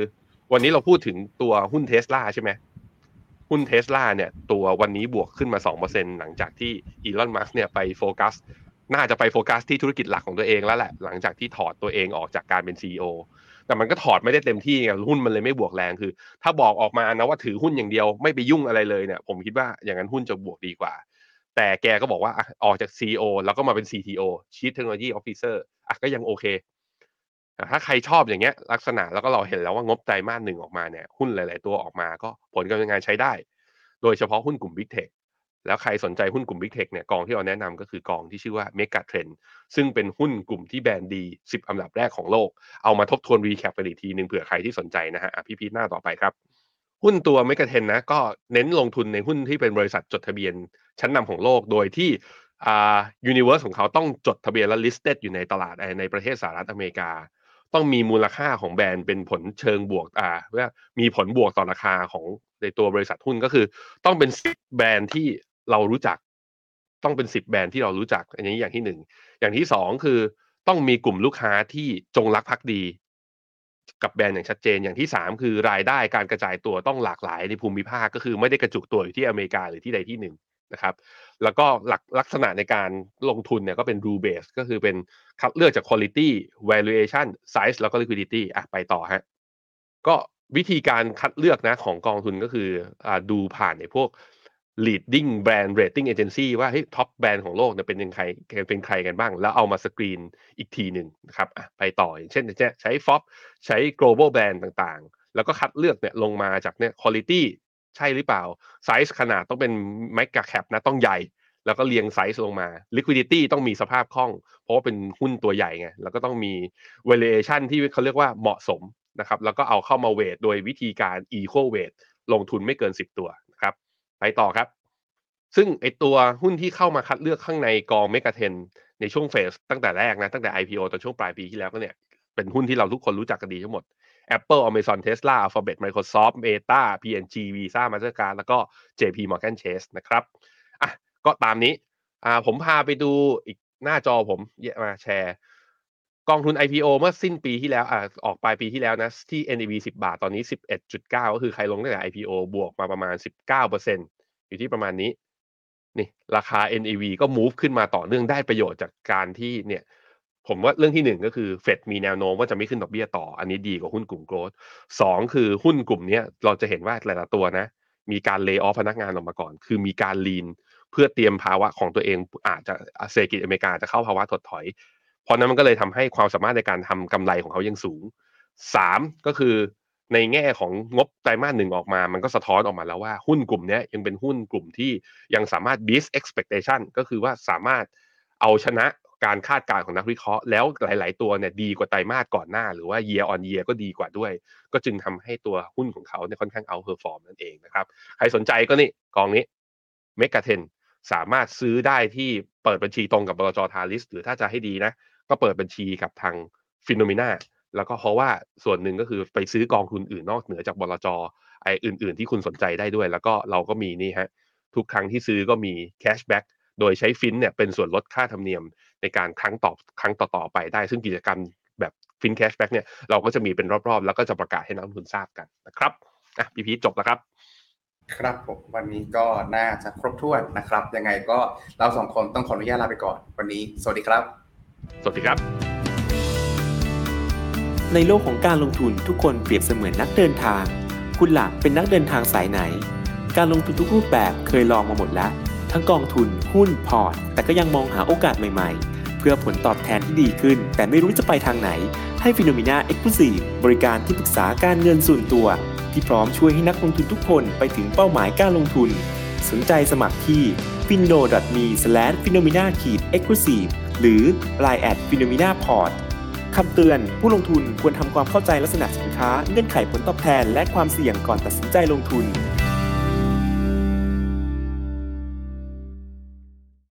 วันนี้เราพูดถึงตัวหุ้นเทสลาใช่ไหมหุ้นเทสลาเนี่ยตัววันนี้บวกขึ้นมา 2%หลังจากที่อีลอนมัสเนี่ยไปโฟกัสน่าจะไปโฟกัสที่ธุรกิจหลักของตัวเองแล้วแหละ หลังจากที่ถอดตัวเองออกจากการเป็น CEO แต่มันก็ถอดไม่ได้เต็มที่ไงหุ้นมันเลยไม่บวกแรงคือ ถ้าบอกออกมานะว่าถือหุ้นอย่างเดียวไม่ไปยุ่งอะไรเลยเนี่ย ผมคิดว่าอย่างนั้นหุ้นจะบวกดีกว่า แต่แกก็บอกว่าออกจาก CEO แล้วก็มาเป็น CTO Chief Technology Officer อะก็ยังโอเคถ้าใครชอบอย่างเงี้ย ลักษณะแล้วก็เราเห็นแล้วว่างบไตรมาสหนึ่งออกมาเนี่ยหุ้นหลาย ๆ ตัวออกมาก็ผลการดำเนินงานใช้ได้ โดยเฉพาะหุ้นกลุ่ม Big Tech แล้วใครสนใจหุ้นกลุ่ม Big Tech เนี่ยกองที่เราแนะนำก็คือกองที่ชื่อว่า Mega Trend ซึ่งเป็นหุ้นกลุ่มที่แบรนด์ดี 10 อันดับแรกของโลก เอามาทบทวน recap กันอีกทีหนึ่งเผื่อใครที่สนใจนะฮะพี่พีทหน้าต่อไปครับ หุ้นตัว Mega Trend นะก็เน้นลงทุนในหุ้นที่เป็นบริษัทจดทะเบียนชั้นนำของโลกโดยที่อ่า universe ของเขาต้องจดทะเบียนและ listed อยู่ในตลาดในประเทศสหรัฐอเมริกา ต้องมีมูลค่าของแบรนด์เป็นผลเชิงบวกอ่าว่ามีผลบวกต่อราคาของในตัวบริษัทหุ้นก็คือ ต้องเป็นสิบแบรนด์ที่ เรารู้จักต้องเป็นสิบแบรนด์ที่เรารู้จัก อันนี้อย่างที่หนึ่งอย่างที่สองคือต้องมีกลุ่มลูกค้าที่จงรักภักดี กับแบรนด์อย่างชัดเจนอย่างที่สามคือรายได้การกระจายตัวต้องหลากหลายในภูมิภาคก็คือไม่ได้กระจุกตัวอยู่ที่อเมริกาหรือที่ใดที่หนึ่งนะครับแล้วก็หลักลักษณะในการลงทุนเนี่ยก็เป็น rule base ก็คือเป็นคัดเลือกจาก quality valuation size แล้วก็ liquidity อะไปต่อฮะก็วิธีการคัดเลือกนะของกองทุนก็คืออดูผ่านในพวก leading brand rating agency ว่าเฮ้ย top brand ของโลกเนี่ยเป็นยังไงเป็นใครกันบ้าง แล้วเอามาสกรีนอีกทีหนึ่งนะครับไปต่ออย่างเช่นใช้ Forbes ใช้ global brand ต่างๆ แล้วก็คัดเลือกเนี่ยลงมาจากเนี่ย quality ใช่หรือเปล่าไซส์ขนาดต้องเป็น mega cap นะต้องใหญ่ แล้วก็เรียงไซส์ลงมา liquidity ต้องมีสภาพคล่อง เพราะว่าเป็นหุ้นตัวใหญ่ไงแล้วก็ต้องมี valuation ที่เขาเรียกว่าเหมาะสมนะครับแล้วก็เอาเข้ามาเวทโดยวิธีการ equal weight ลงทุนไม่เกิน 10 ตัว ไปต่อครับ ซึ่งไอตัวหุ้นที่เข้ามาคัดเลือกข้างในกองเมกะเทนในช่วงเฟสตั้งแต่แรกนะ ตั้งแต่ IPO ตอนช่วงปลายปีที่แล้วก็เนี่ยเป็นหุ้นที่เราทุกคนรู้จักกันดีทั้งหมด Apple Amazon Tesla Alphabet Microsoft Meta P&G Visa Mastercard แล้วก็ JP Morgan Chase นะครับอะก็ตามนี้อ่าผมพาไปดูอีกหน้าจอผมมาแชร์ กองทุน IPO เมื่อสิ้นปีที่แล้วอ่าออกปลายปีที่แล้วนะ ที่ NAV 10 บาทตอนนี้ 11.9 ก็คือใครลงตั้งแต่ IPO บวกมาประมาณ 19%อยู่ที่ประมาณนี้ นี่ ราคา NAV ก็ move ขึ้นมาต่อเนื่องได้ประโยชน์จากการที่เนี่ยผมว่าเรื่องที่หนึ่งก็คือเฟดมีแนวโน้มว่าจะไม่ขึ้นดอกเบี้ยต่อ อันนี้ดีกว่าหุ้นกลุ่มโกลด์สองคือหุ้นกลุ่มนี้เราจะเห็นว่าหลายๆตัวนะ มีการเลิกออฟพนักงานออกมาก่อน คือมีการลีนเพื่อเตรียมภาวะของตัวเองอาจจะเศรษฐกิจอเมริกาจะเข้าภาวะถดถอย เพราะนั้นมันก็เลยทำให้ความสามารถในการทำกำไรของเขายังสูงสามก็คือในแง่ของงบไตรมาสหนึ่งออกมา มันก็สะท้อนออกมาแล้วว่าหุ้นกลุ่มนี้ยังเป็นหุ้นกลุ่มที่ยังสามารถ beat expectation ก็คือว่าสามารถเอาชนะการคาดการณ์ของนักวิเคราะห์แล้วหลาย ๆ ตัวเนี่ยดีกว่าไตรมาสก่อนหน้า หรือว่า year on year ก็ดีกว่าด้วย ก็จึงทำให้ตัวหุ้นของเขาเนี่ยค่อนข้าง outperform นั่นเองนะครับ ใครสนใจก็นี่กองนี้ MEGA TEN สามารถซื้อได้ที่เปิดบัญชีตรงกับบลจ Talis หรือถ้าจะให้ดีนะ ก็เปิดบัญชีกับทาง Finnomena แล้วก็เพราะว่าส่วนหนึ่งก็คือไปซื้อกองทุนอื่นนอกเหนือจากบลจไออื่น ๆ ที่คุณสนใจได้ด้วย แล้วก็เราก็มีนี่ฮะทุกครั้งที่ซื้อก็มี cashback โดยใช้ฟินเนี่ยเป็นส่วนลดค่าธรรมเนียมในการครั้งต่อครั้งต่อๆไปได้ ซึ่งกิจกรรมแบบฟิน cashback เนี่ยเราก็จะมีเป็นรอบๆ แล้วก็จะประกาศให้นักลงทุนทราบกันนะครับอะพี่พีจบแล้วครับครับผมวันนี้ก็น่าจะครบถ้วนนะครับ ยังไงก็เราสองคนต้องขออนุญาตลาไปก่อน วันนี้สวัสดีครับ สวัสดีครับ ในโลกของการลงทุนทุกคนเปรียบเสมือนนักเดินทาง คุณล่ะเป็นนักเดินทางสายไหน การลงทุนทุกรูปแบบเคยลองมาหมดแล้ว ทั้งกองทุนหุ้นพอร์ต แต่ก็ยังมองหาโอกาสใหม่ๆ เพื่อผลตอบแทนที่ดีขึ้น แต่ไม่รู้จะไปทางไหน ให้ Finnomena Exclusive บริการที่ปรึกษาการเงินส่วนตัว ที่พร้อมช่วยให้นักลงทุนทุกคนไปถึงเป้าหมายการลงทุน สนใจสมัครที่ f i n o m e f i n o m i n a e x c l u s i v e หรือ LINE at f i n n o m e n a p o r t คำเตือน ผู้ลงทุนควรทำความเข้าใจลักษณะสินค้า เงื่อนไขผลตอบแทน และความเสี่ยงก่อนตัดสินใจลงทุน